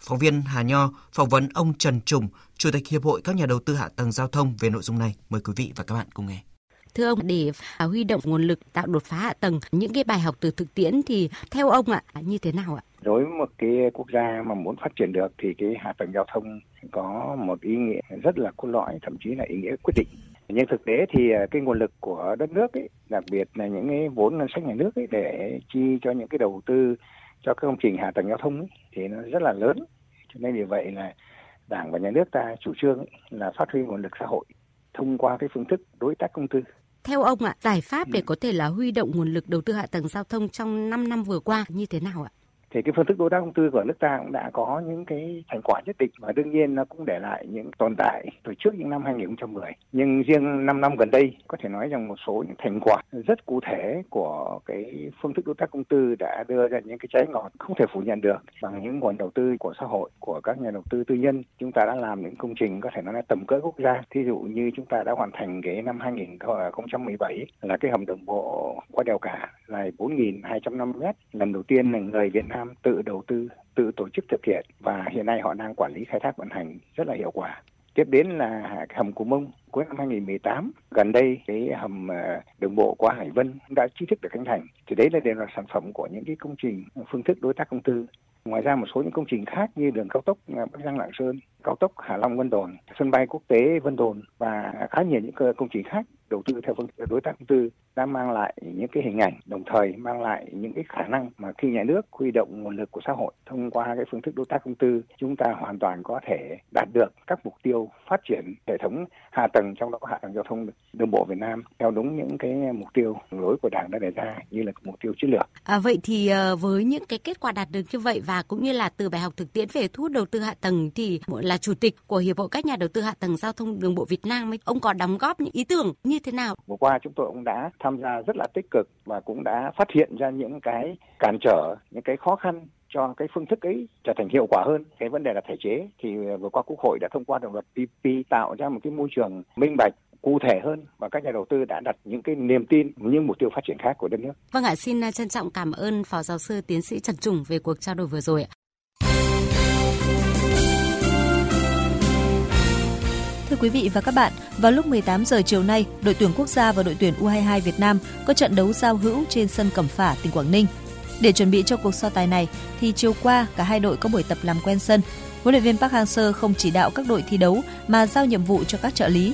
Phóng viên Hà Nho phỏng vấn ông Trần Trùng, Chủ tịch Hiệp hội các nhà đầu tư hạ tầng giao thông về nội dung này. Mời quý vị và các bạn cùng nghe. Thưa ông, để à, huy động nguồn lực tạo đột phá hạ tầng, những cái bài học từ thực tiễn thì theo ông ạ, như thế nào ạ? Đối với một cái quốc gia mà muốn phát triển được thì cái hạ tầng giao thông có một ý nghĩa rất là cốt lõi, thậm chí là ý nghĩa quyết định. Nhưng thực tế thì à, cái nguồn lực của đất nước ấy, đặc biệt là những cái vốn ngân sách nhà nước ấy, để chi cho những cái đầu tư cho các công trình hạ tầng giao thông ấy, thì nó rất là lớn. Cho nên vì vậy là Đảng và nhà nước ta chủ trương ấy, là phát huy nguồn lực xã hội thông qua cái phương thức đối tác công tư theo ông ạ, giải pháp để có thể là huy động nguồn lực đầu tư hạ tầng giao thông trong 5 năm vừa qua như thế nào ạ? Thì cái phương thức đối tác công tư của nước ta cũng đã có những cái thành quả nhất định và đương nhiên nó cũng để lại những tồn tại từ trước những năm 2010. Nhưng riêng 5 năm gần đây, có thể nói rằng một số những thành quả rất cụ thể của cái phương thức đối tác công tư đã đưa ra những cái trái ngọt không thể phủ nhận được bằng những nguồn đầu tư của xã hội, của các nhà đầu tư tư nhân. Chúng ta đã làm những công trình có thể nói là tầm cỡ quốc gia. Thí dụ như chúng ta đã hoàn thành cái năm 2017 là cái hầm đường bộ qua đèo cả, dài 4.250 mét. Lần đầu tiên là người Việt Nam Nam tự đầu tư, tự tổ chức thực hiện và hiện nay họ đang quản lý khai thác vận hành rất là hiệu quả. Tiếp đến là hầm Cù Mông cuối năm 2018. Gần đây cái hầm ờ, đường bộ qua Hải Vân đã chính thức được khánh thành. Thì đấy là đều là sản phẩm của những cái công trình phương thức đối tác công tư. Ngoài ra một số những công trình khác như đường cao tốc ờ, Bắc Giang Lạng Sơn, cao tốc Hà Long Vân Đồn, sân bay quốc tế Vân Đồn và khá nhiều những công trình khác đầu tư theo phương đối tác công tư đã mang lại những cái hình ảnh đồng thời mang lại những cái khả năng mà khi nhà nước huy động nguồn lực của xã hội thông qua cái phương thức đối tác công tư chúng ta hoàn toàn có thể đạt được các mục tiêu phát triển hệ thống hạ tầng trong đó có hạ tầng giao thông đường bộ Việt Nam theo đúng những cái mục tiêu lối của Đảng đã đề ra như là mục tiêu chiến lược. À, vậy thì ờ, với những cái kết quả đạt được như vậy và cũng như là từ bài học thực tiễn về thu hút đầu tư hạ tầng thì là chủ tịch của hiệp hội các nhà đầu tư hạ tầng giao thông đường bộ Việt Nam ông có đóng góp những ý tưởng như thế nào? Vừa qua chúng tôi cũng đã tham gia rất là tích cực và cũng đã phát hiện ra những cái cản trở, những cái khó khăn cho cái phương thức ấy trở thành hiệu quả hơn cái vấn đề là thể chế thì vừa qua quốc hội đã thông qua đạo luật PPP tạo ra một cái môi trường minh bạch cụ thể hơn và các nhà đầu tư đã đặt những cái niềm tin những mục tiêu phát triển khác của đất nước. Vâng ạ, xin trân trọng cảm ơn Phó Giáo sư Tiến sĩ Trần Trùng về cuộc trao đổi vừa rồi Thưa quý vị và các bạn, vào lúc 18 giờ chiều nay, đội tuyển quốc gia và đội tuyển U22 Việt Nam có trận đấu giao hữu trên sân Cẩm Phả, tỉnh Quảng Ninh. Để chuẩn bị cho cuộc so tài này, thì chiều qua cả hai đội có buổi tập làm quen sân. Huấn luyện viên Park Hang-seo không chỉ đạo các đội thi đấu mà giao nhiệm vụ cho các trợ lý.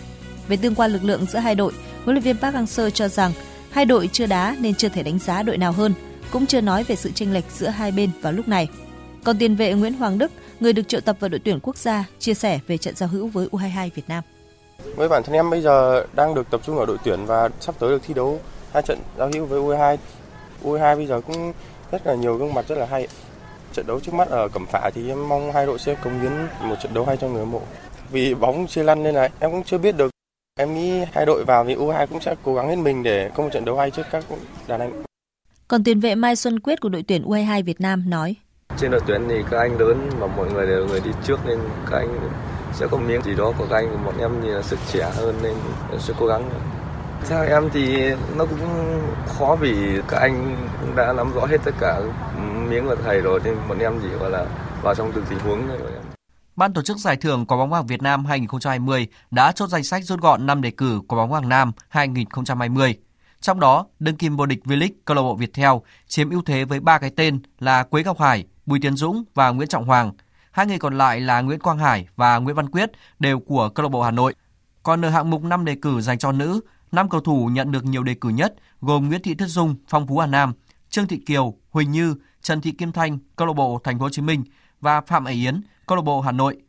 Về tương quan lực lượng giữa hai đội, huấn luyện viên Park Hang-seo cho rằng hai đội chưa đá nên chưa thể đánh giá đội nào hơn, cũng chưa nói về sự chênh lệch giữa hai bên vào lúc này. Còn tiền vệ Nguyễn Hoàng Đức, người được triệu tập vào đội tuyển quốc gia, chia sẻ về trận giao hữu với U22 Việt Nam. Với bản thân em bây giờ đang được tập trung ở đội tuyển và sắp tới được thi đấu hai trận giao hữu với U22. U22 bây giờ cũng rất là nhiều gương mặt rất là hay. Trận đấu trước mắt ở Cẩm Phả thì em mong hai đội sẽ cống hiến một trận đấu hay cho người hâm mộ. Vì bóng chưa lăn nên này em cũng chưa biết được. Em nghĩ hai đội vào thì U22 cũng sẽ cố gắng hết mình để có một trận đấu hay trước các đàn anh. Còn tiền vệ Mai Xuân Quyết của đội tuyển U22 Việt Nam nói: trên đội tuyển thì các anh lớn mà mọi người đều người đi trước nên các anh sẽ có miếng gì đó của các anh bọn em thì là sức trẻ hơn nên sẽ cố gắng theo em thì nó cũng khó vì các anh cũng đã nắm rõ hết tất cả miếng của thầy rồi nên bọn em chỉ gọi là vào trong từng tình huống thôi em. Ban tổ chức giải thưởng quả bóng vàng Việt Nam 2020 đã chốt danh sách rút gọn 5 đề cử quả bóng vàng Nam 2020. Trong đó, đương kim vô địch V-League câu lạc bộ Viettel chiếm ưu thế với ba cái tên là Quế Ngọc Hải, Bùi Tiến Dũng và Nguyễn Trọng Hoàng. Hai người còn lại là Nguyễn Quang Hải và Nguyễn Văn Quyết đều của câu lạc bộ Hà Nội. Còn ở hạng mục 5 đề cử dành cho nữ, năm cầu thủ nhận được nhiều đề cử nhất gồm Nguyễn Thị Thất Dung, Phong Phú Hà Nam, Trương Thị Kiều, Huỳnh Như, Trần Thị Kim Thanh, câu lạc bộ Thành phố Hồ Chí Minh và Phạm Hải Yến, câu lạc bộ Hà Nội.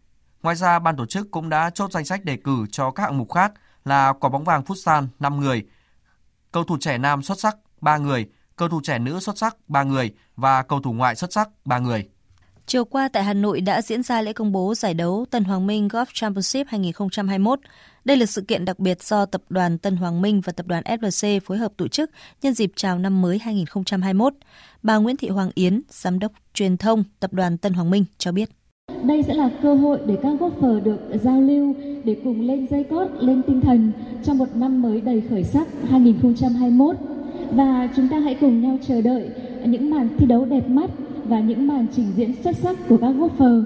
Ngoài ra, ban tổ chức cũng đã chốt danh sách đề cử cho các hạng mục khác là quả bóng vàng Futsal 5 người, cầu thủ trẻ nam xuất sắc 3 người, cầu thủ trẻ nữ xuất sắc 3 người và cầu thủ ngoại xuất sắc 3 người. Chiều qua tại Hà Nội đã diễn ra lễ công bố giải đấu Tân Hoàng Minh Golf Championship 2021. Đây là sự kiện đặc biệt do Tập đoàn Tân Hoàng Minh và Tập đoàn FLC phối hợp tổ chức nhân dịp chào năm mới 2021. Bà Nguyễn Thị Hoàng Yến, Giám đốc truyền thông Tập đoàn Tân Hoàng Minh cho biết. Đây sẽ là cơ hội để các golfer được giao lưu, để cùng lên dây cót, lên tinh thần trong một năm mới đầy khởi sắc 2021. Và chúng ta hãy cùng nhau chờ đợi những màn thi đấu đẹp mắt và những màn trình diễn xuất sắc của các golfer.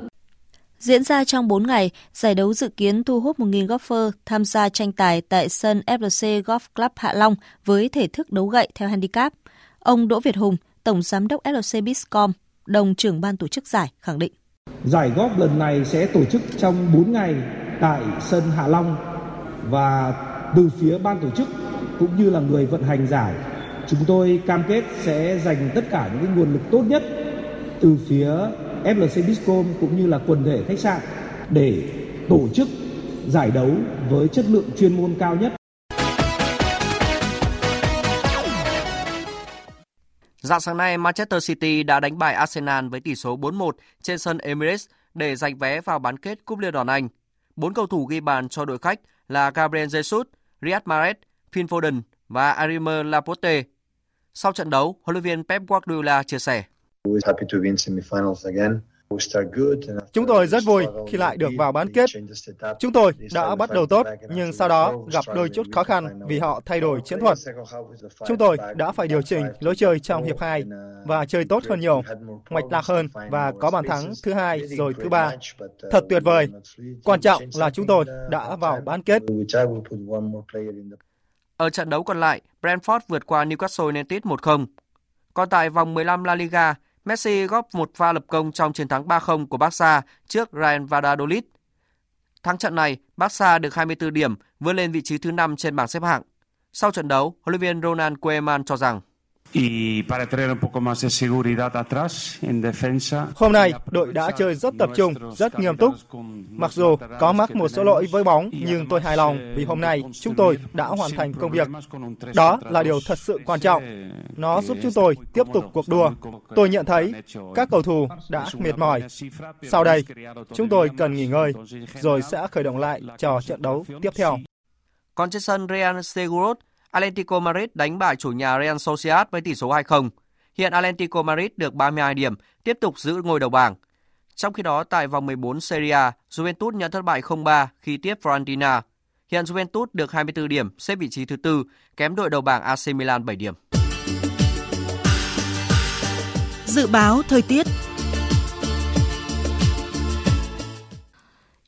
Diễn ra trong 4 ngày, giải đấu dự kiến thu hút 1.000 golfer tham gia tranh tài tại sân FLC Golf Club Hạ Long với thể thức đấu gậy theo handicap. Ông Đỗ Việt Hùng, Tổng Giám đốc FLC Biscom, đồng trưởng ban tổ chức giải khẳng định. Giải góp lần này sẽ tổ chức trong 4 ngày tại sân Hạ Long và từ phía ban tổ chức cũng như là người vận hành giải, chúng tôi cam kết sẽ dành tất cả những cái nguồn lực tốt nhất từ phía FLC Biscom cũng như là quần thể khách sạn để tổ chức giải đấu với chất lượng chuyên môn cao nhất. Dạng sáng nay, Manchester City đã đánh bại Arsenal với tỷ số 4-1 trên sân Emirates để giành vé vào bán kết Cúp Liên đoàn Anh. Bốn cầu thủ ghi bàn cho đội khách là Gabriel Jesus, Riyad Mahrez, Phil Foden và Arimer Laporte. Sau trận đấu, huấn luyện viên Pep Guardiola chia sẻ. Chúng tôi rất vui khi lại được vào bán kết. Chúng tôi đã bắt đầu tốt, nhưng sau đó gặp đôi chút khó khăn vì họ thay đổi chiến thuật. Chúng tôi đã phải điều chỉnh lối chơi trong hiệp 2 và chơi tốt hơn nhiều, mạch lạc hơn và có bàn thắng thứ hai rồi thứ ba. Thật tuyệt vời. Quan trọng là chúng tôi đã vào bán kết. Ở trận đấu còn lại, Brentford vượt qua Newcastle United 1-0. Còn tại vòng 15 La Liga, Messi góp một pha lập công trong chiến thắng 3-0 của Barca trước Real Valladolid. Thắng trận này, Barca được 24 điểm, vươn lên vị trí thứ 5 trên bảng xếp hạng. Sau trận đấu, huấn luyện viên Ronald Koeman cho rằng Hôm nay, đội đã chơi rất tập trung, rất nghiêm túc. Mặc dù có mắc một số lỗi với bóng, nhưng tôi hài lòng vì hôm nay chúng tôi đã hoàn thành công việc. Đó là điều thật sự quan trọng. Nó giúp chúng tôi tiếp tục cuộc đua. Tôi nhận thấy các cầu thủ đã mệt mỏi. Sau đây, chúng tôi cần nghỉ ngơi, rồi sẽ khởi động lại cho trận đấu tiếp theo. Còn trên sân Real Seguros, Atlético Madrid đánh bại chủ nhà Real Sociedad với tỷ số 2-0. Hiện Atlético Madrid được 32 điểm, tiếp tục giữ ngôi đầu bảng. Trong khi đó, tại vòng 14 Serie A, Juventus nhận thất bại 0-3 khi tiếp Fiorentina. Hiện Juventus được 24 điểm, xếp vị trí thứ tư, kém đội đầu bảng AC Milan 7 điểm. Dự báo thời tiết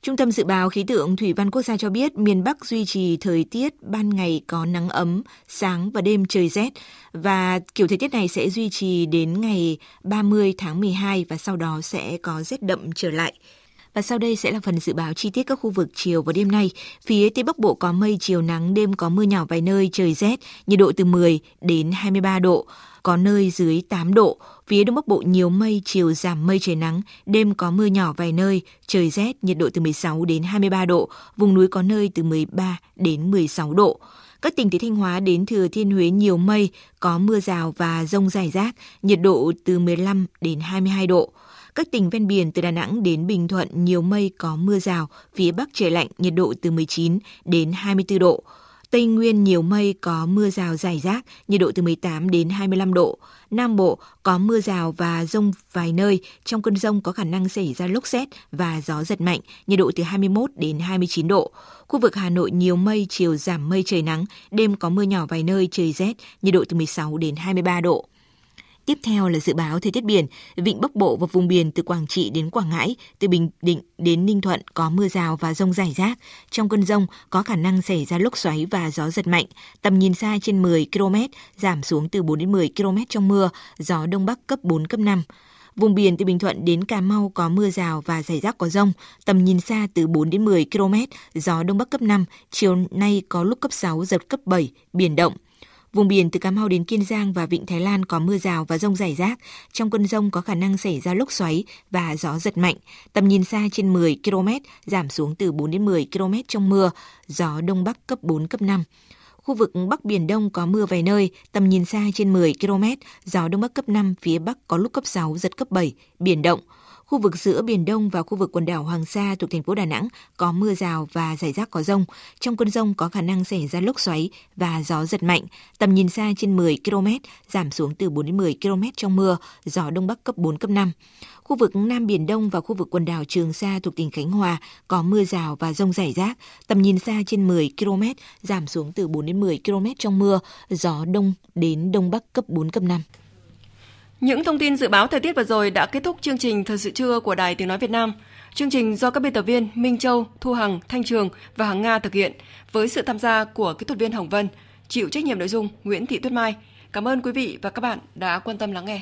Trung tâm Dự báo Khí tượng Thủy văn Quốc gia cho biết miền Bắc duy trì thời tiết ban ngày có nắng ấm, sáng và đêm trời rét và kiểu thời tiết này sẽ duy trì đến ngày 30 tháng 12 và sau đó sẽ có rét đậm trở lại. Và sau đây sẽ là phần dự báo chi tiết các khu vực chiều và đêm nay. Phía Tây Bắc Bộ có mây, chiều nắng, đêm có mưa nhỏ vài nơi, trời rét, nhiệt độ từ 10 đến 23 độ, có nơi dưới 8 độ. Phía Đông Bắc Bộ nhiều mây, chiều giảm mây trời nắng, đêm có mưa nhỏ vài nơi, trời rét, nhiệt độ từ 16 đến 23 độ, vùng núi có nơi từ 13 đến 16 độ. Các tỉnh từ Thanh Hóa đến Thừa Thiên Huế nhiều mây, có mưa rào và rông rải rác, nhiệt độ từ 15 đến 22 độ. Các tỉnh ven biển từ Đà Nẵng đến Bình Thuận nhiều mây có mưa rào, phía Bắc trời lạnh, nhiệt độ từ 19 đến 24 độ. Tây Nguyên nhiều mây có mưa rào rải rác, nhiệt độ từ 18 đến 25 độ. Nam Bộ có mưa rào và rông vài nơi, trong cơn rông có khả năng xảy ra lốc xét và gió giật mạnh, nhiệt độ từ 21 đến 29 độ. Khu vực Hà Nội nhiều mây, chiều giảm mây trời nắng, đêm có mưa nhỏ vài nơi, trời rét, nhiệt độ từ 16 đến 23 độ. Tiếp theo là dự báo thời tiết biển, vịnh Bắc Bộ và vùng biển từ Quảng Trị đến Quảng Ngãi, từ Bình Định đến Ninh Thuận có mưa rào và rông rải rác. Trong cơn rông có khả năng xảy ra lốc xoáy và gió giật mạnh. Tầm nhìn xa trên 10 km, giảm xuống từ 4 đến 10 km trong mưa, gió Đông Bắc cấp 4, cấp 5. Vùng biển từ Bình Thuận đến Cà Mau có mưa rào và rải rác có rông, tầm nhìn xa từ 4 đến 10 km, gió Đông Bắc cấp 5, chiều nay có lúc cấp 6, giật cấp 7, biển động. Vùng biển từ Cà Mau đến Kiên Giang và Vịnh Thái Lan có mưa rào và rông rải rác. Trong cơn rông có khả năng xảy ra lốc xoáy và gió giật mạnh. Tầm nhìn xa trên 10 km, giảm xuống từ 4 đến 10 km trong mưa. Gió Đông Bắc cấp 4, cấp 5. Khu vực Bắc Biển Đông có mưa vài nơi, tầm nhìn xa trên 10 km, gió Đông Bắc cấp 5, phía Bắc có lúc cấp 6, giật cấp 7, biển động. Khu vực giữa Biển Đông và khu vực quần đảo Hoàng Sa thuộc thành phố Đà Nẵng có mưa rào và rải rác có rông. Trong cơn rông có khả năng xảy ra lốc xoáy và gió giật mạnh. Tầm nhìn xa trên 10 km, giảm xuống từ 4 đến 10 km trong mưa, gió Đông Bắc cấp 4, cấp 5. Khu vực Nam Biển Đông và khu vực quần đảo Trường Sa thuộc tỉnh Khánh Hòa có mưa rào và rông rải rác, tầm nhìn xa trên 10 km, giảm xuống từ 4 đến 10 km trong mưa, gió Đông đến Đông Bắc cấp 4, cấp 5. Những thông tin dự báo thời tiết vừa rồi đã kết thúc chương trình Thời sự trưa của Đài Tiếng Nói Việt Nam. Chương trình do các biên tập viên Minh Châu, Thu Hằng, Thanh Trường và Hằng Nga thực hiện với sự tham gia của kỹ thuật viên Hồng Vân, chịu trách nhiệm nội dung Nguyễn Thị Tuyết Mai. Cảm ơn quý vị và các bạn đã quan tâm lắng nghe.